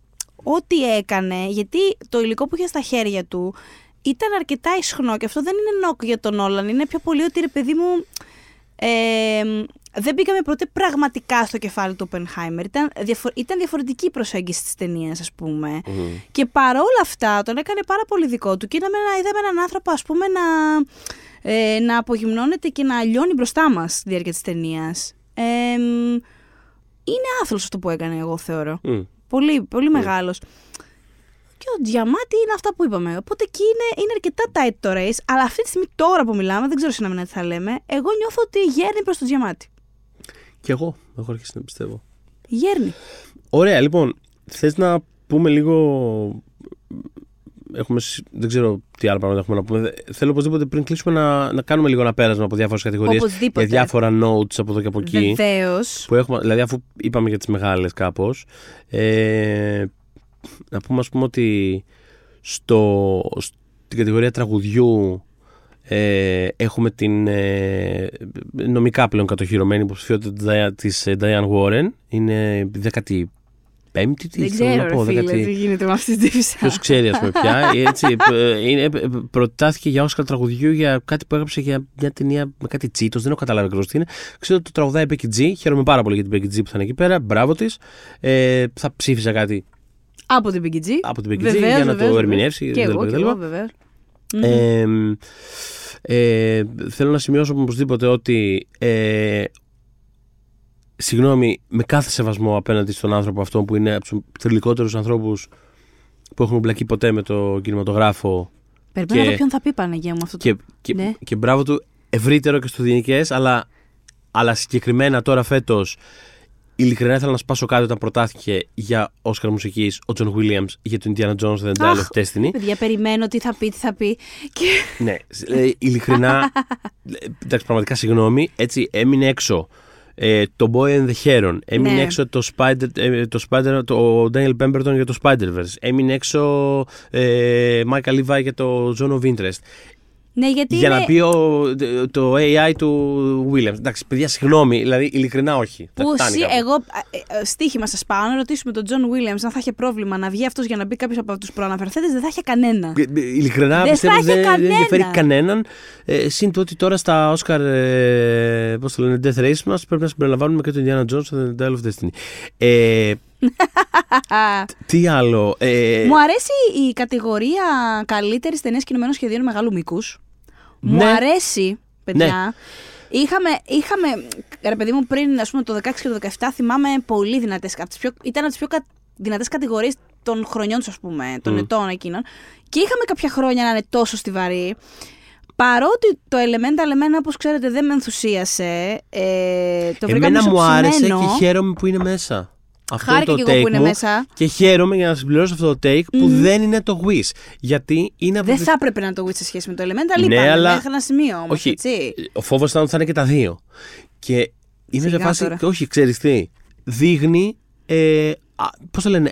ό,τι έκανε, γιατί το υλικό που είχε στα χέρια του ήταν αρκετά ισχνό και αυτό δεν είναι νόκ για τον Όλαν. Είναι πιο πολύ ότι ρε παιδί μου. Ε, δεν μπήκαμε ποτέ πραγματικά στο κεφάλι του Oppenheimer. Ήταν, διαφο- ήταν διαφορετική η προσέγγιση της ταινίας, ας πούμε. Mm. Και παρόλα αυτά τον έκανε πάρα πολύ δικό του. Και είδαμε, είδαμε έναν άνθρωπο, ας πούμε, να, ε, να απογυμνώνεται και να λιώνει μπροστά μας στη διάρκεια της ταινίας. Ε, είναι άθλος αυτό που έκανε, εγώ θεωρώ. Mm. Πολύ, πολύ μεγάλος. Και ο Διαμάτι είναι αυτά που είπαμε. Οπότε εκεί είναι, είναι αρκετά tight το race. Αλλά αυτή τη στιγμή, τώρα που μιλάμε, δεν ξέρω σε ένα τι θα λέμε, εγώ νιώθω ότι γέρνει προς το Διαμάτι. Κι εγώ, έχω αρχίσει να πιστεύω. Γέρνει. Ωραία, λοιπόν, θες να πούμε λίγο... Έχουμε, συ- δεν ξέρω τι άλλα πράγματα έχουμε να πούμε. Θέλω οπωσδήποτε πριν κλείσουμε να, να κάνουμε λίγο ένα πέρασμα από διάφορες κατηγορίες Οπωσδήποτε. για διάφορα notes από εδώ και από εκεί. Βεβαίως. Που έχουμε, δηλαδή, αφού είπαμε για τις μεγάλες κάπως, ε, να πούμε, ας πούμε, ότι στο, στην κατηγορία τραγουδιού ε, έχουμε την ε, νομικά πλέον κατοχυρωμένη υποψηφιότητα της Diane Warren. Είναι η 15η, τι Δεν θέλω ξέρω, να ρε πω. φίλε, δεκατη- τι γίνεται με αυτή την τύψη. Ποιος ξέρει, ας πούμε, πια. Έτσι, ε, είναι, ε, προτάθηκε για Όσκαρ τραγουδιού για κάτι που έγραψε για μια ταινία με κάτι τσίτος. Δεν έχω καταλάβει ακριβώς τι είναι. Ξέρω ότι το τραγουδάει η Becky G. Χαίρομαι πάρα πολύ για την Becky G που θα είναι εκεί πέρα. Μπράβο της. Ε, θα ψήφιζα κάτι Από την Big G. από την Becky G Βεβαίως, για να βεβαίως, το βεβαίως. ερμηνεύσει. Και κτλ, εγώ, και κτλ. εγώ, βεβαίω. Ε, ε, θέλω να σημειώσω οπωσδήποτε ότι ε, συγγνώμη, με κάθε σεβασμό απέναντι στον άνθρωπο αυτό που είναι από τους θρηλυκότερους ανθρώπους που έχουν μπλακεί ποτέ με το κινηματογράφο Περιμένω Και- να δω ποιον θα πει Παναγία μου αυτό το. και, και, Ναι. και μπράβο του ευρύτερο και στουδιακέ, αλλά, αλλά συγκεκριμένα τώρα φέτος. Ειλικρινά ήθελα να σπάσω κάτι όταν προτάθηκε για Όσκαρ μουσικής ο John Williams για το Indiana Jones and the Dial Αχ, of Destiny. Παιδιά, περιμένω τι θα πει, τι θα πει. Και... Ναι, ε, ειλικρινά. ε, εντάξει, πραγματικά συγγνώμη. Έτσι έμεινε έξω ε, το Boy and the Heron. Έμεινε Ναι. έξω το Spider, ε, το Spider, το Daniel Pemberton για το Spider-Verse. Έμεινε έξω ε, Mica Levi για το Zone of Interest. Ναι, γιατί Για είναι... να πει ο, το AI του Williams. Εντάξει, παιδιά, συγγνώμη. Δηλαδή, ειλικρινά όχι. Θα Που φτάνει εσύ, κάπου. εγώ, ε, ε, στοίχημα σας πάω να ρωτήσουμε τον Τζον Βίλιαμς αν θα είχε πρόβλημα να βγει αυτός για να μπει κάποιος από τους προαναφερθέντες, δεν θα είχε κανένα. Ε, ε, Ειλικρινά Δεν πιστεύω θα ότι είχε δεν, δεν κανένα. ενδιαφέρει κανέναν. Ε, συν το ότι τώρα στα Oscar, ε, πώς το λένε, Death Race μας πρέπει να συμπεριλαμβάνουμε και τον Indiana Jones and the Dial of Destiny. Ε, τι άλλο. Ε, Μου αρέσει η κατηγορία καλύτερης ταινίας κινουμένων σχεδίων μεγάλου μήκους. Μου Ναι. αρέσει, παιδιά. Είχαμε, είχαμε, ρε παιδί μου, πριν ας πούμε, το 16 και το 17, θυμάμαι πολύ δυνατές, από τις πιο, ήταν από τις πιο κα, δυνατές κατηγορίες των χρονιών τους, ας πούμε, των Μμ. ετών εκείνων. Και είχαμε κάποια χρόνια να είναι τόσο στιβαρή. Παρότι το Elemental εμένα, όπως ξέρετε, δεν με ενθουσίασε. Ε, το βρήκα εμένα μου άρεσε μισοψημένο. και χαίρομαι που είναι μέσα. Αυτό Χάρηκα είναι το και εγώ take που είναι μου μέσα. Και χαίρομαι για να συμπληρώσω αυτό το take που δεν είναι το Wish. Γιατί είναι από Δεν τις- θα έπρεπε να το Witch σε σχέση με το Elemental, Ναι, είπαμε, αλλά- μέχρι ένα σημείο όμως, Όχι. έτσι. Ο φόβος ήταν ότι θα είναι και τα δύο. Και είμαι σε Σιγά φάση. τώρα. Όχι, ξέρεις τι. Δείχνει. Ε, Πώς το λένε.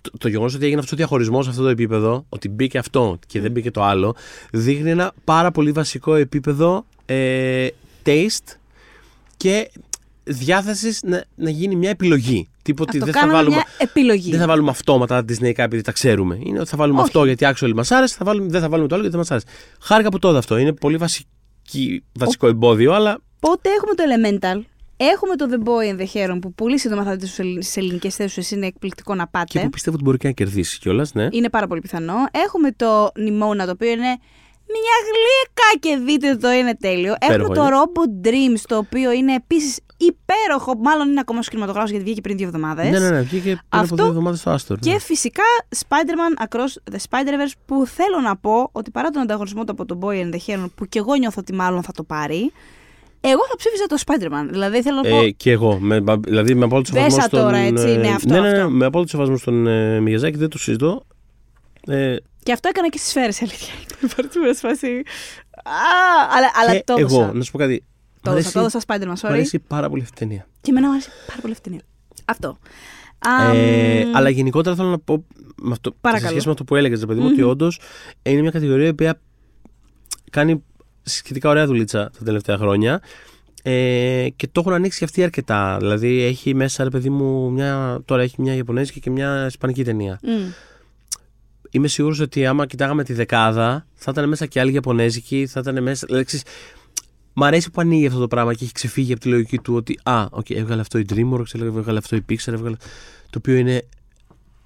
Το, το γεγονός ότι έγινε αυτός ο διαχωρισμός σε αυτό το επίπεδο, ότι μπήκε αυτό και δεν μπήκε το άλλο, δείχνει ένα πάρα πολύ βασικό επίπεδο ε, taste και διάθεσης να, να γίνει μια επιλογή. Τύπο ότι Αυτό δεν θα, κάναμε βάλουμε, μια επιλογή. δεν θα βάλουμε αυτόματα Disney επειδή τα ξέρουμε. Είναι ότι θα βάλουμε Όχι. αυτό γιατί actually μας άρεσε, θα βάλουμε, δεν θα βάλουμε το άλλο γιατί δεν μας άρεσε. Χάρηκα από τότε αυτό. Είναι πολύ βασική, βασικό εμπόδιο, αλλά Οπότε έχουμε το Elemental, έχουμε το The Boy and the Heron που πολύ σύντομα θα δείτε στις ελληνικές θέσεις. Είναι εκπληκτικό να πάτε. και που πιστεύω ότι μπορεί και να κερδίσει κιόλας, ναι. Είναι πάρα πολύ πιθανό. Έχουμε το Nimona το οποίο είναι μια γλύκα και δείτε το είναι τέλειο. Έχουμε το Robot Dreams, το οποίο είναι επίσης υπέροχο. Μάλλον είναι ακόμα στο κινηματογράφο γιατί βγήκε πριν δύο εβδομάδες. Ναι, ναι, ναι, βγήκε πριν από δύο εβδομάδες στο Άστορ. Και ναι. φυσικά Spider-Man Across the Spider-Verse που θέλω να πω ότι παρά τον ανταγωνισμό του από τον Boy and the Heron που και εγώ νιώθω ότι μάλλον θα το πάρει. Εγώ θα ψήφιζα το Spider-Man. Δηλαδή θέλω να πω. Ε, και εγώ. Με, δηλαδή με απόλυτο σεβασμό στον. τώρα, έτσι, ναι, αυτό, ναι, ναι, ναι, με απόλυτο σεβασμό στον ε, Μιαζάκη, δεν το συζητώ. Ε, και αυτό έκανα και στις σφαίρες, αλήθεια. Υπάρχει σφάση. Αλλά, αλλά το Εγώ, να σου πω κάτι. Το έδωσα, το έδωσα Spider-Man, sorry. Μου αρέσει πάρα πολύ αυτή η ταινία. Και εμένα μου αρέσει πάρα πολύ αυτή η ταινία. Αυτό. Ε, αλλά γενικότερα θέλω να πω με αυτό, σε σχέση με αυτό που έλεγες, παιδί μου, ότι όντως είναι μια κατηγορία η οποία κάνει σχετικά ωραία δουλίτσα τα τελευταία χρόνια. Ε, και το έχουν ανοίξει και αυτή αρκετά. Δηλαδή έχει μέσα, ρε παιδί μου, μια, τώρα έχει μια Ιαπωνέζικη και μια Ισπανική ταινία. Mm. Είμαι σίγουρος ότι άμα κοιτάγαμε τη δεκάδα, θα ήταν μέσα και άλλη Ιαπωνέζικη, θα ήταν μέσα. Δηλαδή, Μ' αρέσει που ανοίγει αυτό το πράγμα και έχει ξεφύγει από τη λογική του ότι Α, okay, έβγαλε αυτό η DreamWorks, έβγαλε αυτό η Pixar, έβγαλε. Το οποίο είναι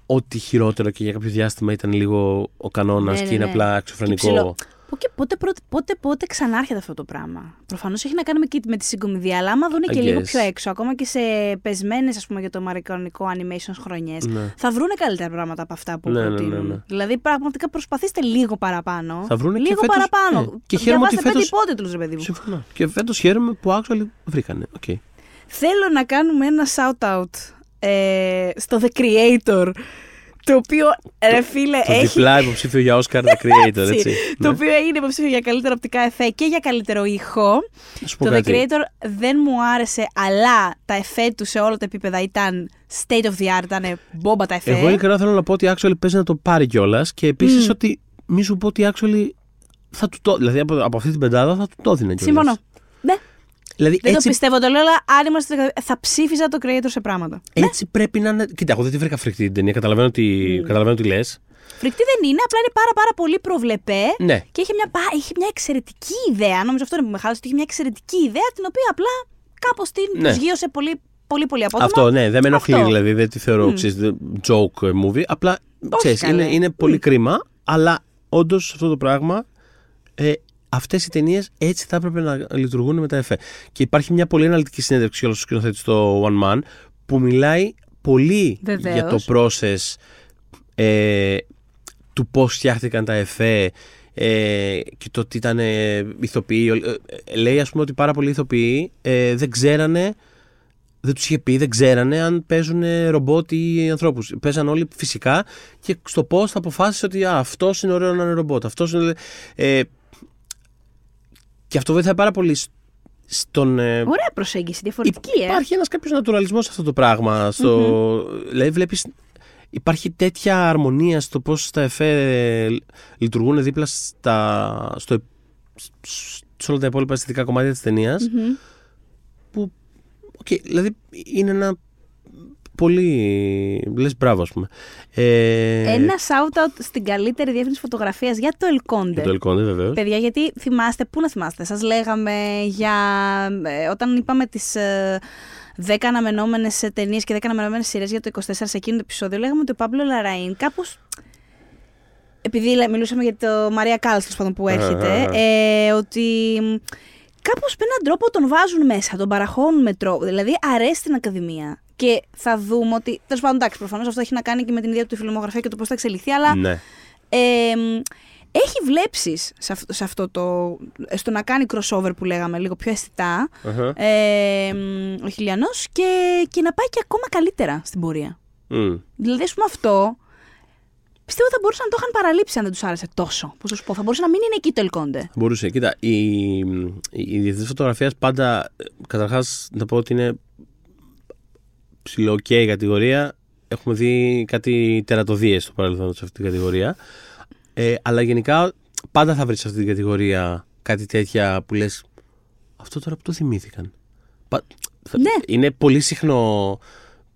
ό,τι χειρότερο και για κάποιο διάστημα ήταν λίγο ο κανόνας ναι, και ναι, είναι ναι. απλά εξωφρενικό. Και πότε, πότε, πότε, πότε ξανάρχεται αυτό το πράγμα; Προφανώς έχει να κάνει με, με τη συγκομιδία, αλλά άμα δουν και λίγο πιο έξω, ακόμα και σε πεσμένες για το αμερικανικό animation χρονιές, ναι. θα βρούνε καλύτερα πράγματα από αυτά που ναι, ναι προτείνουν. Ναι, ναι, δηλαδή, πραγματικά προσπαθήστε λίγο παραπάνω. Θα βρούνε λίγο και φέτος, παραπάνω. Ναι. Και χαίρομαι ότι φέτος... πέντε υπότιτλους, ρε παιδί μου. Συμφωνώ. Και φέτος χαίρομαι που actually βρήκανε. Okay. Θέλω να κάνουμε ένα shout-out ε, στο The Creator το οποίο, ρε φίλε, το έχει. Διπλά υποψήφιο για Oscar The Creator, έτσι. το ναι. οποίο έγινε υποψήφιο για καλύτερο οπτικά εφέ και για καλύτερο ήχο. Το The Creator δεν μου άρεσε, αλλά τα εφέ του σε όλα τα επίπεδα ήταν state of the art, ήταν μπόμπα τα εφέ. Εγώ ειλικρινά θέλω να πω ότι actually παίζει να το πάρει κιόλας και επίσης mm. ότι μη σου πω ότι actually θα του το. Δηλαδή από, από αυτή την πεντάδα θα του το έδινε κιόλας. Συμφωνώ. Ναι. Δηλαδή, δεν έτσι... το πιστεύω, το λέω, αλλά αν είμαστε. θα ψήφιζα το creator σε πράγματα. Έτσι ναι. πρέπει να είναι. Κοίτα, εγώ δεν τη βρήκα φρικτή την ταινία. Καταλαβαίνω τι, mm. καταλαβαίνω τι λες. Φρικτή δεν είναι, απλά είναι πάρα, πάρα πολύ προβλεπέ. Ναι. Και είχε μια, είχε μια εξαιρετική ιδέα. Νομίζω αυτό είναι που με χάλασε. Είχε μια εξαιρετική ιδέα την οποία απλά κάπως την ναι. προσγείωσε πολύ, πολύ, πολύ απότομα. Αυτό, ναι, δεν με ενοχλεί δηλαδή. Δεν τη θεωρώ mm. joke movie. Απλά ξέρεις, είναι, είναι πολύ mm. κρίμα. Αλλά όντως αυτό το πράγμα ε, αυτές οι ταινίες έτσι θα έπρεπε να λειτουργούν με τα ΕΦΕ. Και υπάρχει μια πολύ αναλυτική συνέντευξη για του σκηνοθέτε στο One Man που μιλάει πολύ για το process ε, του πώς φτιάχτηκαν τα ΕΦΕ ε, και το ότι ήταν ε, ηθοποιοί. Ε, λέει, ας πούμε, ότι πάρα πολλοί ηθοποιοί ε, δεν ξέρανε. Δεν τους είχε πει, δεν ξέρανε αν παίζουν ρομπότ ή ανθρώπους. Παίζαν όλοι φυσικά και στο πώ θα αποφάσισε ότι αυτός είναι ωραίο να είναι ρομπότ. Αυτός είναι, ε, και αυτό βοηθάει πάρα πολύ στον. Ε, Ωραία προσέγγιση, διαφορετική. Ε. Υπάρχει ένας κάποιος νατουραλισμός σε αυτό το πράγμα. Στο, mm-hmm. Δηλαδή, βλέπεις. Υπάρχει τέτοια αρμονία στο πώς τα εφέ λειτουργούν δίπλα στα, στο, σε όλα τα υπόλοιπα αισθητικά κομμάτια της ταινίας. Mm-hmm. Που. Okay, δηλαδή είναι ένα πολύ. Λες μπράβο, ας πούμε. Ε... Ένα shout-out στην καλύτερη διεύθυνση φωτογραφίας για το Elconde. Για το Elconde, βεβαίως. Παιδιά, γιατί θυμάστε, πού να θυμάστε. Σας λέγαμε για. Ε, όταν είπαμε τις. Ε, 10 αναμενόμενες ταινίες και 10 αναμενόμενες σειρές για το 24 σε εκείνο το επεισόδιο, λέγαμε ότι ο Παύλο Λαραΐν κάπως. Επειδή μιλούσαμε για το Μαρία Κάλστ, που έρχεται, ε, ότι κάπως με έναν τρόπο τον βάζουν μέσα, τον παραχώνουν με τρόπο. Δηλαδή αρέσει στην Ακαδημία. Και θα δούμε ότι. Τέλος πάντων, εντάξει, προφανώς αυτό έχει να κάνει και με την ίδια του φιλμογραφία και το πώς θα εξελιχθεί, αλλά. Ναι. Ε, έχει βλέψεις σε, αυτό, σε αυτό το. στο να κάνει crossover που λέγαμε λίγο πιο αισθητα ε, ο Χιλιανός και, και να πάει και ακόμα καλύτερα στην πορεία. Mm. Δηλαδή, ας πούμε αυτό. Πιστεύω ότι θα μπορούσαν να το είχαν παραλείψει αν δεν τους άρεσε τόσο. Πώς σου πω, θα μπορούσε να μην είναι εκεί το Ελκόντε. Μπορούσε. Κοίτα, η, η διεθνής φωτογραφίας πάντα. Καταρχάς, να πω ότι είναι ψηλό και η κατηγορία. Έχουμε δει κάτι τερατοδίε στο παρελθόν σε αυτή την κατηγορία. Ε, αλλά γενικά πάντα θα βρει σε αυτή την κατηγορία κάτι τέτοια που λε. Αυτό τώρα που το θυμήθηκαν. Ναι. Είναι πολύ συχνό.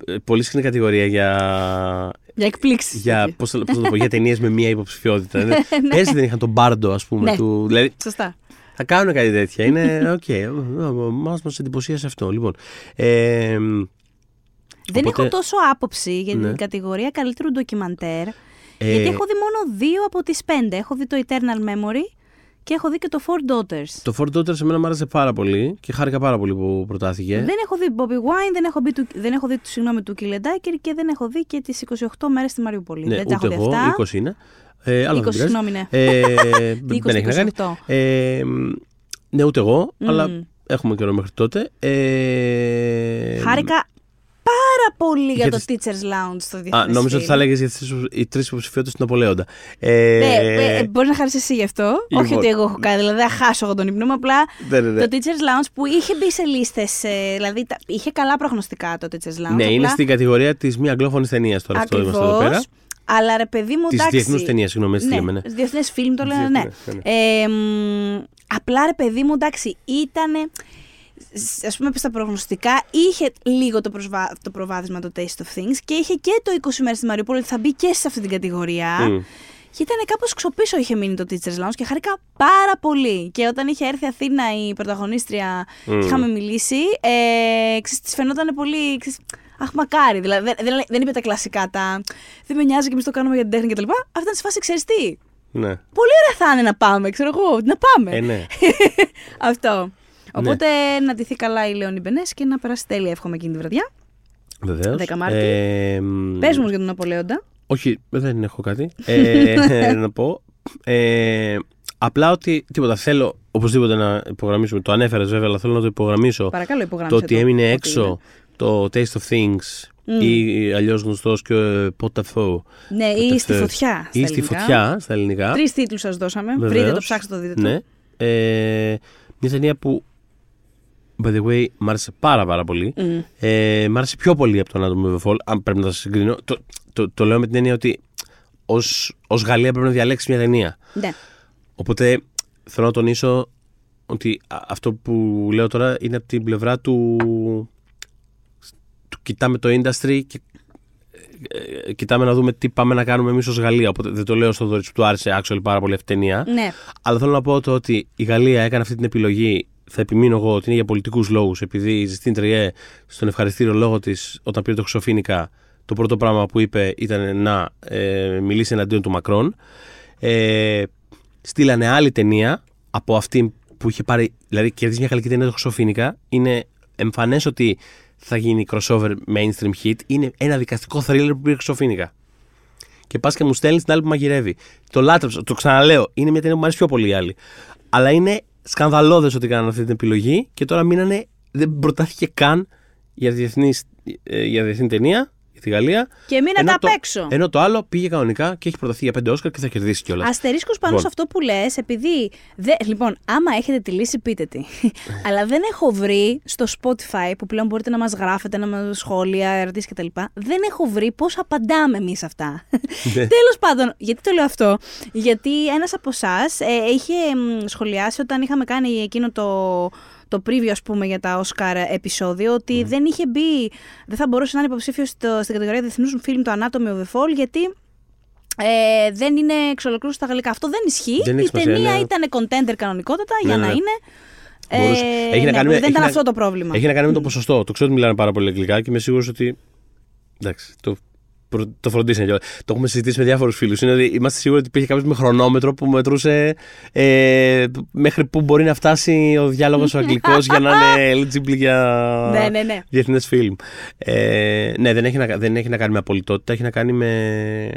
Ε, πολύ συχνή κατηγορία για. Για εκπλήξεις. Για, πώς, πώς το πω, για ταινίες με μία υποψηφιότητα. ναι. Πέρσι δεν είχαν το Bardo, α πούμε. Ναι. Του, δηλαδή, Σωστά. Θα κάνουν κάτι τέτοια. Είναι. OK. Okay, μα εντυπωσίασε αυτό. Λοιπόν. Ε, δεν έχω τόσο άποψη για την ναι. κατηγορία καλύτερου ντοκιμαντέρ. Ε... Γιατί έχω δει μόνο δύο από τις πέντε. Έχω δει το Eternal Memory και έχω δει και το Four Daughters. Το Four Daughters εμένα μου άρεσε πάρα πολύ και χάρηκα πάρα πολύ που προτάθηκε. Δεν έχω δει Bobby Wine, δεν έχω, δει του, δεν έχω δει συγγνώμη, του Κιλεντάκερ και δεν έχω δει και τις 28 μέρες στη Μαριούπολη. Ναι, δεν τα ούτε έχω δει εγώ, αυτά. 20 είναι. Ε, αλλά 20, δεν πειράζει. συγγνώμη, ναι. Ε, Τι δεν έχει να κάνει. 28. Ε, ναι, ούτε εγώ, Μμμ. αλλά έχουμε καιρό μέχρι τότε. Ε, Χάρηκα πάρα πολύ για, για το τις- Teachers Lounge στο διεθνές Α, νόμιζα ότι film. θα έλεγες για τις, οι τρεις υποψηφιότητες του Ναπολέοντα. Ε, Ναι, ε, μπορείς να χαρίσει εσύ γι' αυτό. Λοιπόν. Όχι ότι εγώ έχω κάνει, δηλαδή θα χάσω εγώ τον ύπνο μου. Απλά ναι, ναι, ναι. το Teachers Lounge που είχε μπει σε λίστες. Δηλαδή τα- είχε καλά προγνωστικά το Teachers Lounge. ναι, είναι απλά- στην κατηγορία της μη αγγλόφωνης ταινίας τώρα αυτό είμαστε εδώ Ακριβώς. πέρα. Αλλά ρε παιδί μου, Της εντάξει. διεθνούς ταινίας, συγγνώμη, έτσι τη ναι, λέμε. Ναι. Διεθνές φιλμ το λένε, ναι. Διεθνές, ναι, Ε, μ, απλά ρε παιδί μου, εντάξει, ήτανε. Α πούμε, στα προγνωστικά είχε λίγο το, προσβα... το προβάδισμα το Taste of Things και είχε και το 20 μέρες στη Μαριούπολη ότι θα μπει και σε αυτή την κατηγορία. Μμ. Και ήταν κάπως ξοπίσω είχε μείνει το Teachers Lounge και χάρηκα πάρα πολύ. Και όταν είχε έρθει Αθήνα η πρωταγωνίστρια, Μμ. είχαμε μιλήσει, ε, ξέρεις, της φαινόταν πολύ. Ξέρεις, Αχ, μακάρι. Δηλαδή, δεν, δεν, δεν είπε τα κλασικά τα. Δεν με νοιάζει και εμείς το κάνουμε για την τέχνη κτλ. Αυτά ήταν σε φάση, ξέρεις τι. Ναι. Πολύ ωραία θα είναι να πάμε, ξέρω εγώ. Να πάμε. Ε, ναι. Αυτό. Οπότε να ντυθεί καλά η Λέωνη Μπενές και να περάσει τέλεια, εύχομαι εκείνη τη βραδιά. Βεβαίως. 10 Μάρτη. Ε, μ, Πες μου όμως για τον Απολέοντα. Όχι, δεν έχω κάτι. Ε, να πω. Ε, απλά ότι τίποτα θέλω οπωσδήποτε να υπογραμμίσουμε. Το ανέφερες βέβαια, αλλά θέλω να το υπογραμμίσω. Παρακαλώ, υπογράμμισε. το ότι έμεινε ότι έξω είναι. το Taste of Things ή αλλιώς γνωστός και Ποταφό. Ναι, ή στη φωτιά. Ή στη φωτιά στα ελληνικά. Τρεις τίτλους σας δώσαμε. Βεβαίως. Βρείτε το, ψάξτε το, δείτε το. Ναι. Ε, μια ταινία που. By the way, μ' άρεσε πάρα πάρα πολύ. Μμ. Ε, μ' άρεσε πιο πολύ από το Anatomy of a Fall, αν πρέπει να τα συγκρίνω. Το, το, το λέω με την έννοια ότι ως, ως Γαλλία πρέπει να διαλέξεις μια ταινία. Ναι. Οπότε θέλω να τονίσω ότι α- αυτό που λέω τώρα είναι από την πλευρά του, του κοιτάμε το industry και ε, ε, κοιτάμε να δούμε τι πάμε να κάνουμε εμείς ως Γαλλία. Οπότε δεν το λέω στο Δωρής που του άρεσε actually πάρα πολύ αυτή η ταινία. ναι. Αλλά θέλω να πω το ότι η Γαλλία έκανε αυτή την επιλογή. Θα επιμείνω εγώ ότι είναι για πολιτικούς λόγους. Επειδή η Ζεστίν Τριέ, στον ευχαριστήριο λόγο της, όταν πήρε το Χρυσοφίνικα, το πρώτο πράγμα που είπε ήταν να ε, μιλήσει εναντίον του Μακρόν. Ε, στείλανε άλλη ταινία από αυτή που είχε πάρει. Δηλαδή, κερδίζει μια καλή ταινία το Χρυσοφίνικα. Είναι εμφανές ότι θα γίνει crossover mainstream hit. Είναι ένα δικαστικό thriller που πήρε Χρυσοφίνικα. Και πας και μου στέλνεις την άλλη που μαγειρεύει. Το λάτρεψα, το ξαναλέω. Είναι μια ταινία που μου αρέσει πιο πολύ η άλλη. Αλλά είναι σκανδαλώδες ότι κάνανε αυτή την επιλογή και τώρα μείνανε. Δεν προτάθηκε καν για, διεθνής, ε, για διεθνή ταινία για τη Γαλλία. Και μείνατε Ενώ απ' το- έξω. Ενώ το άλλο πήγε κανονικά και έχει προταθεί για 5 Όσκαρ και θα κερδίσει κιόλας. Αστερίσκος πάνω Λοιπόν. σε αυτό που λες, επειδή. Δε, λοιπόν, άμα έχετε τη λύση, πείτε τη. Αλλά δεν έχω βρει στο Spotify που πλέον μπορείτε να μας γράφετε, να μας σχόλια, ερωτήσεις κτλ. Δεν έχω βρει πώς απαντάμε εμείς αυτά. Ναι. Τέλος πάντων, γιατί το λέω αυτό; Γιατί ένας από εσάς είχε μ, σχολιάσει όταν είχαμε κάνει εκείνο το, το preview, ας πούμε, για τα Oscar επεισόδιο, ότι δεν είχε μπει, δεν θα μπορούσε να είναι υποψήφιος στο, στην κατηγορία διεθνούς φιλμ το Anatomy of the Fall, γιατί ε, δεν είναι εξ ολοκλήρου στα γαλλικά. Αυτό δεν ισχύει. Δεν η έχει σημασία, ταινία ναι. ήταν contender κανονικότατα Ναι, για ναι. να είναι. Μπορούσε. Ε, Έχει να ναι, κάνει με- δεν έχει ήταν να- αυτό το πρόβλημα. Έχει να κάνει με το ποσοστό. Το ξέρω ότι μιλάνε πάρα πολύ αγγλικά και είμαι σίγουρος ότι. Εντάξει, το, προ- το φροντίσανε κιόλας. Το έχουμε συζητήσει με διάφορους φίλους. Είναι ότι είμαστε σίγουροι ότι υπήρχε κάποιος με χρονόμετρο που μετρούσε ε, μέχρι πού μπορεί να φτάσει ο διάλογος ο αγγλικός για να είναι eligible για Ναι, ναι, ναι. διεθνές φιλμ. Ε, ναι, δεν έχει, να, δεν έχει να κάνει με απολυτότητα, έχει να κάνει με.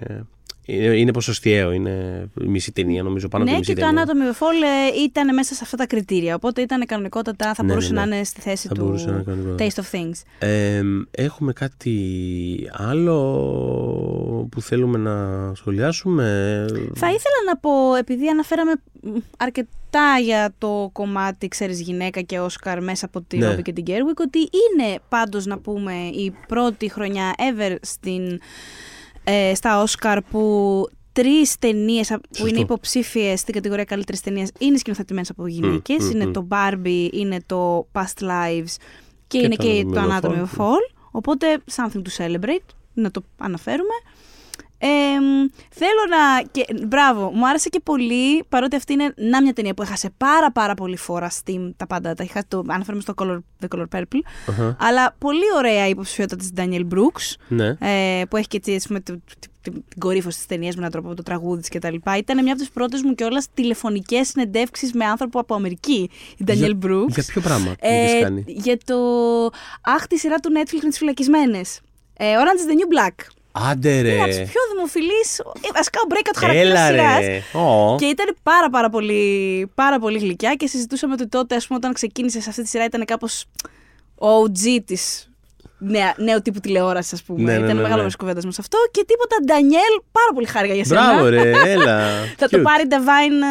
Είναι, είναι ποσοστιαίο, είναι μισή ταινία νομίζω πάνω από Ναι, τη μισή και το ταινία. Anatomy of a Fall ε, ήταν μέσα σε αυτά τα κριτήρια. Οπότε ήταν κανονικότατα, θα Ναι, μπορούσε ναι, ναι. να είναι στη θέση Θα του μπορούσε να είναι κανονικότατα. Taste of Things. Ε, έχουμε κάτι άλλο που θέλουμε να σχολιάσουμε; Θα ήθελα να πω, επειδή αναφέραμε μ, αρκετά για το κομμάτι, ξέρεις, γυναίκα και Όσκαρ μέσα από τη Ναι. Ρόμπι και την Γκέρουικ, ότι είναι πάντως να πούμε η πρώτη χρονιά ever στην, ε, στα Όσκαρ που τρεις ταινίες που Σωστό. είναι υποψήφιες στην κατηγορία καλύτερης ταινίας είναι σκηνοθετημένες από γυναίκες. μ, είναι μ. το Barbie, είναι το Past Lives και, Και είναι το και το Anatomy of Anatomy Fall. of Fall. Οπότε, something to celebrate, να το αναφέρουμε. Ε, μ, θέλω να. Και, μπράβο, μου άρεσε και πολύ, παρότι αυτή είναι να μια ταινία που έχασε πάρα πάρα πολύ φόρα Steam, τα πάντα. Τα είχα, το αναφέρουμε στο Color, The Color Purple. Αχα. Αλλά πολύ ωραία η υποψηφιότητα της Daniel Brooks, Ναι. ε, που έχει και έτσι, ας πούμε, το- την κορύφωση της ταινίας με έναν τρόπο, το τραγούδι τη κτλ. Ήταν μια από τις πρώτες μου κιόλας τηλεφωνικές συνεντεύξεις με άνθρωπο από Αμερική, η Ντανιέλ Μπρούξ. Για ποιο πράγμα ε, κάνει; Για το. Αχ, τη σειρά του Netflix με τις φυλακισμένες. Ε, Orange is the New Black. Άντε ρε. Είναι από τις πιο δημοφιλείς, ε, βασικά ο breakout χαρακτήρα σειράς. Και ήταν πάρα, πάρα πολύ, πάρα πολύ γλυκιά και συζητούσαμε ότι τότε, ας πούμε, όταν ξεκίνησε σε αυτή τη σειρά ήταν κάπως ο OG της νέα, νέο τύπου τηλεόρασης, ας πούμε. Ναι, ναι, Ήταν ναι, μεγάλος ναι. ναι. σε αυτό. Και τίποτα, Ντανιέλ, πάρα πολύ χάρηκα για σένα. Μπράβο, ρε, έλα. Θα το Cute. πάρει η Divine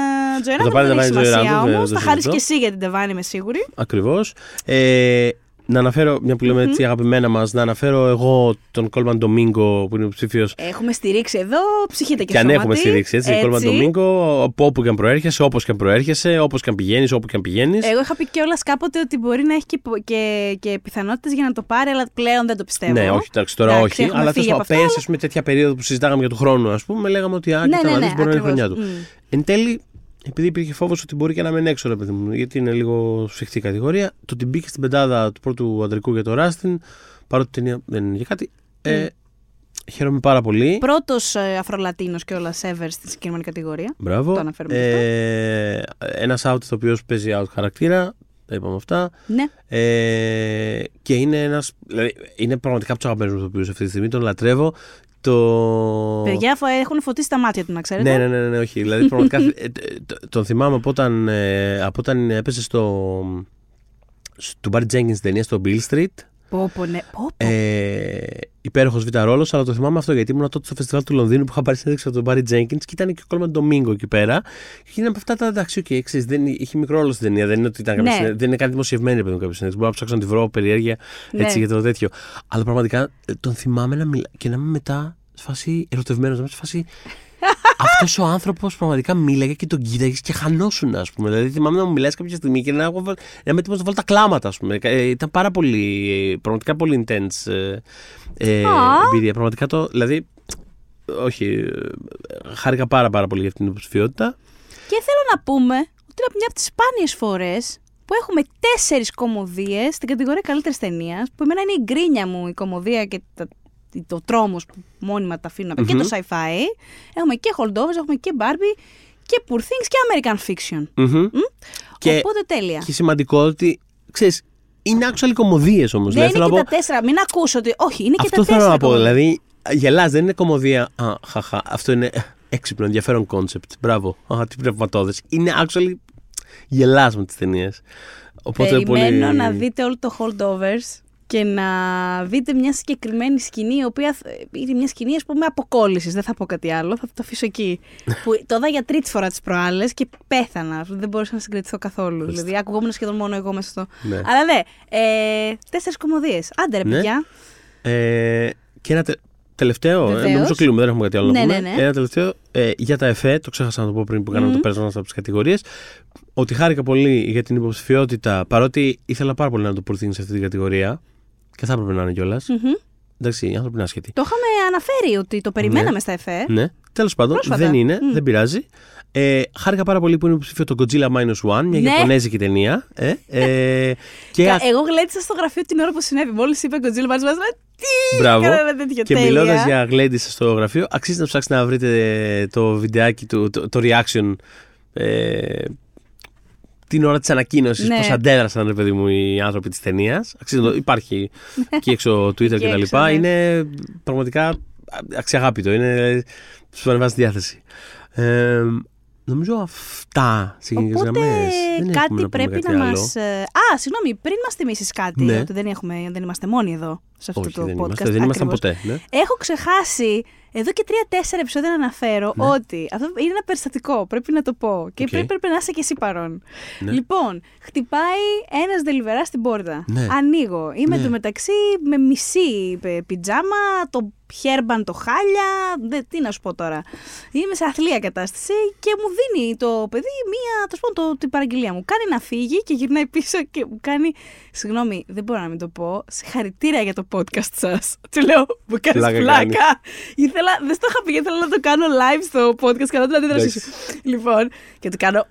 Joyride. το πάρει δεν Divine έχει σημασία Joyride, δεν όμως. το Θα χάρη συζητώ. και εσύ για την Divine, είμαι σίγουρη. Ακριβώς. Ε, να αναφέρω, μια που λέμε έτσι αγαπημένα μας, να αναφέρω εγώ τον Κόλμαν Ντομίνγκο που είναι υποψήφιος. Έχουμε στηρίξει εδώ, ψυχείτε και Και αν σώματι. έχουμε στηρίξει έτσι, Κόλμαν Ντομίνγκο, από όπου και αν προέρχεσαι, όπως και αν προέρχεσαι, όπως και αν πηγαίνεις, όπου και αν πηγαίνεις. Εγώ είχα πει κιόλας κάποτε ότι μπορεί να έχει και, και, και πιθανότητες για να το πάρει, αλλά πλέον δεν το πιστεύω. Ναι, όχι, εντάξει, τώρα Εντάξει, όχι. έχουμε Αλλά φύγει τέλος από πάντων, αυτά, πέρσι, ας πούμε, τέτοια περίοδο που συζητάγαμε για του χρόνου, ας πούμε, λέγαμε ότι α, Ναι, κοίτα ναι, να ναι, δεις, μπορεί να είναι η ακριβώς. χρονιά του. Μμ. Εν τέλει, επειδή υπήρχε φόβος ότι μπορεί και να μην έξω, ρε παιδί μου, γιατί είναι λίγο σφιχτή κατηγορία, το ότι μπήκε στην πεντάδα του πρώτου αντρικού για το Ράστιν, παρότι η ταινία δεν είναι για κάτι. Ε, χαίρομαι πάρα πολύ. Πρώτος ε, Αφρολατίνος κιόλα ever στην συγκεκριμένη κατηγορία. Μπράβο. Το αναφέρουμε αυτό. ε, Ένας out το οποίος παίζει out χαρακτήρα. Τα είπαμε αυτά. Ναι. Ε, και είναι ένας. Δηλαδή, είναι πραγματικά από τους αγαπημένους μου ηθοποιούς αυτή τη στιγμή. Τον λατρεύω. Το... Παιδιά φω- έχουν φωτίσει τα μάτια του, να ξέρετε. Ναι, ναι, ναι, ναι, όχι. Δηλαδή, πραγματικά ε, ε, το- τον θυμάμαι από όταν, ε, από όταν έπεσε στο. του Barry Jenkins στην ταινία στο Bill Street. Πω, πω, ναι. Πω, πω. Ε, Υπέροχος β' ρόλο, αλλά το θυμάμαι αυτό γιατί ήμουν τότε στο φεστιβάλ του Λονδίνου που είχα πάρει συνέντευξη από τον Barry Jenkins και ήταν και ο Κόλμαν Ντομίνγκο εκεί πέρα. Και είναι από αυτά τα εντάξει, οκ, ξέρεις, δεν, είχε μικρό ρόλο στην ταινία. Δεν είναι ότι ήταν κάποια Ναι. συνέντευξη, δεν είναι κάτι δημοσιευμένη παιδί μου κάποια συνέντευξη. Μπορώ να ψάξω να τη βρω περιέργεια έτσι Ναι. για το τέτοιο. Αλλά πραγματικά ε, τον θυμάμαι να μιλά και να είμαι μετά σε φάση ερωτευμένος, να είμαι σε φάση. Αυτός ο άνθρωπος πραγματικά μίλαγε και τον κοίταγες και χανόσουν, ας πούμε. Δηλαδή, θυμάμαι να μου μιλάει κάποια στιγμή και να, έχω, βάλ- να είμαι έτοιμος να βάλω τα κλάματα, ας πούμε. Ε, Ήταν πάρα πολύ. ε, Πραγματικά πολύ intense ε, ε, Α. εμπειρία. Πραγματικά το. Δηλαδή. Όχι. ε, Χάρηκα πάρα, πάρα πολύ για αυτήν την υποψηφιότητα. Και θέλω να πούμε ότι είναι μια από τις σπάνιες φορές που έχουμε τέσσερις κωμωδίες στην κατηγορία καλύτερης ταινίας, που εμένα είναι η γκρίνια μου η κωμωδία και τα, το τρόμος που μόνιμα τα αφήνω να πω, και το sci-fi. Έχουμε και holdovers, έχουμε και Barbie και Poor Things και American Fiction. Μμμ. Και, Οπότε τέλεια. και σημαντικό ότι. ξέρεις, είναι actual κωμωδίες όμως. Δεν είναι και τα τέσσερα. Μην ακούσω ότι. Όχι, είναι και Αυτό τα θέλω τέσσερα. να πω. κωμωδίες. Δηλαδή, γελάς, δεν είναι κωμωδία. Α, χαχα, αυτό είναι έξυπνο, ενδιαφέρον κόνσεπτ. Μπράβο. Α, τι πνευματώδες. Είναι actually γελάς με τις ταινίες. Οπότε Περιμένω πολύ... να δείτε όλο το holdovers και να δείτε μια συγκεκριμένη σκηνή, η οποία θ- είναι μια σκηνή, ας πούμε, αποκόλλησης. Δεν θα πω κάτι άλλο, θα το αφήσω εκεί. που το είδα για τρίτη φορά τις προάλλες και πέθανα. Δεν μπορούσα να συγκρατηθώ καθόλου. δηλαδή, ακουγόμουν σχεδόν μόνο εγώ μέσα στο. Ναι. Αλλά ναι, ε, τέσσερις κομμωδίες. Άντε ρε, Ναι. παιδιά. Ε, και ένα τε- τελευταίο. Ε, Βεβαίως. νομίζω κλείνουμε, δεν έχουμε κάτι άλλο Ναι, να πούμε. ναι, ναι. Ένα τελευταίο ε, για τα ΕΦΕ, το ξέχασα να το πω πριν που κάναμε Μμμ. το πέρασμα από τις κατηγορίες. Ότι χάρηκα πολύ για την υποψηφιότητα, παρότι ήθελα πάρα πολύ να το πορθύνει σε αυτή την κατηγορία. Και θα έπρεπε να είναι κιόλας. Μμμ. Εντάξει, οι άνθρωποι είναι άσχετοι. Το είχαμε αναφέρει ότι το περιμέναμε Ναι. στα ΕΦΕ. Ναι, τέλος πάντων, Πρόσφατα. δεν είναι, Μμ. δεν πειράζει. Ε, χάρηκα πάρα πολύ που είναι υποψήφιο το Godzilla Minus One, μια Ναι. Ιαπωνέζικη ταινία. Ε, ε, και Κα- α- Εγώ γλέντισα στο γραφείο την ώρα που συνέβη. Μόλις είπε Godzilla Mars, μας λέει, Τι! Μπράβο. Κάνα ένα τέτοιο Και τέλεια. μιλώντας για γλέντισε στο γραφείο, αξίζει να ψάξετε να βρείτε το βιντεάκι του, το, το reaction. Ε, την ώρα της ανακοίνωσης, Ναι. πώς αντέδρασαν, ρε παιδί μου, οι άνθρωποι της ταινίας. Αξίζει να το. Υπάρχει εκεί έξω Twitter Εκεί κτλ. έξω, ναι. Είναι πραγματικά αξιαγάπητο. Είναι. Σου ανεβάζει τη διάθεση. Ε, νομίζω αυτά σε γενικέ Οπότε γραμμές. κάτι πρέπει να μας. Α, συγγνώμη, πριν μας θυμίσεις κάτι, Ναι. ότι δεν, έχουμε, δεν είμαστε μόνοι εδώ σε αυτό Όχι, το δεν podcast. είμαστε. Δεν ήμασταν ακριβώς. ποτέ. Ναι. Έχω ξεχάσει εδώ και τρία-τέσσερα επεισόδια να αναφέρω Ναι. ότι αυτό είναι ένα περιστατικό. Πρέπει να το πω. Και Οκ. πρέπει, πρέπει να είσαι και εσύ παρόν. Ναι. Λοιπόν, χτυπάει ένας ντελιβεράς στην πόρτα. Ναι. Ανοίγω. Είμαι Ναι. το μεταξύ με μισή ε, πιτζάμα, το hair bun το χάλια. Δεν, τι να σου πω τώρα. Είμαι σε άθλια κατάσταση και μου δίνει το παιδί μία, τέλος πάντων, το- την παραγγελία μου. Κάνει να φύγει και γυρνάει πίσω και μου κάνει. Συγγνώμη, δεν μπορώ να μην το πω. Συγχαρητήρια για το podcast σας. Του λέω, μου κάνεις Πλάκα πλάκα. κάνεις. Ήθελα, δεν στο είχα πει, ήθελα να το κάνω live στο podcast, κάνω την αντίδρασή σου. Λοιπόν, και του κάνω.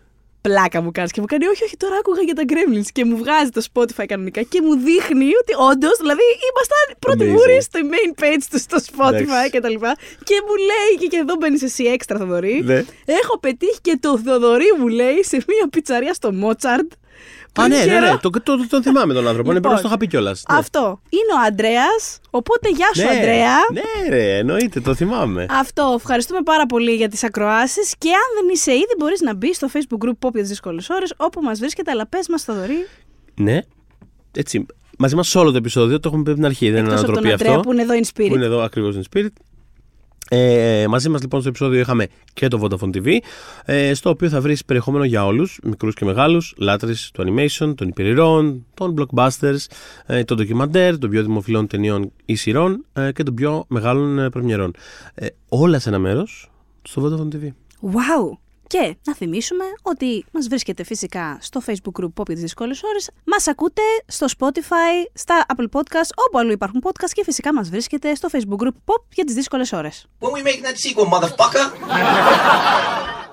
Πλάκα μου κάνεις. Και μου κάνει, Όχι, όχι, τώρα άκουγα για τα Gremlins. Και μου βγάζει το Spotify κανονικά και μου δείχνει ότι όντως, δηλαδή ήμασταν πρώτη μούρη στο main page του στο Spotify και τα λοιπά. Και μου λέει, και, και εδώ μπαίνεις εσύ έξτρα, Θοδωρή. Ναι. Έχω πετύχει και το Θοδωρή μου λέει σε μία πιτσαρία στο Μότσαρντ. Α, ναι, ναι, καιρό. ναι. Το, το, το, τον θυμάμαι τον άνθρωπο. Λοιπόν, ναι, το είχα πει κιόλας. Αυτό. Είναι ο Αντρέα. Οπότε γεια σου, Αντρέα. Ναι, ρε, εννοείται, το θυμάμαι. Αυτό. Ευχαριστούμε πάρα πολύ για τις ακροάσεις. Και αν δεν είσαι ήδη, μπορείς να μπεις στο Facebook group Pop για τις δύσκολες ώρες, όπου μας βρίσκεται. Αλλά πες μας, Θοδωρή. Ναι, έτσι. Μαζί μας σε όλο το επεισόδιο, το έχουμε πει από την αρχή. Δεν είναι Εκτός από ανατροπή τον Αντρέα αυτό. που είναι εδώ in spirit. Που είναι εδώ ακριβώς in spirit. Ε, μαζί μας λοιπόν στο επεισόδιο είχαμε και το Vodafone TV ε, στο οποίο θα βρεις περιεχόμενο για όλους, μικρούς και μεγάλους, λάτρεις του animation, των υπερηρών, των blockbusters, ε, των ντοκιμαντέρ, των πιο δημοφιλών ταινιών ή σειρών ε, και των πιο μεγάλων ε, πρεμιερών. Ε, όλα σε ένα μέρος στο Vodafone TV. Wow! Και να θυμίσουμε ότι μας βρίσκεται φυσικά στο Facebook group Pop για τις δύσκολες ώρες. Μας ακούτε στο Spotify, στα Apple Podcasts, όπου αλλού υπάρχουν podcasts και φυσικά μας βρίσκεται στο Facebook group Pop για τις δύσκολες ώρες. When we making that sequel, motherfucker?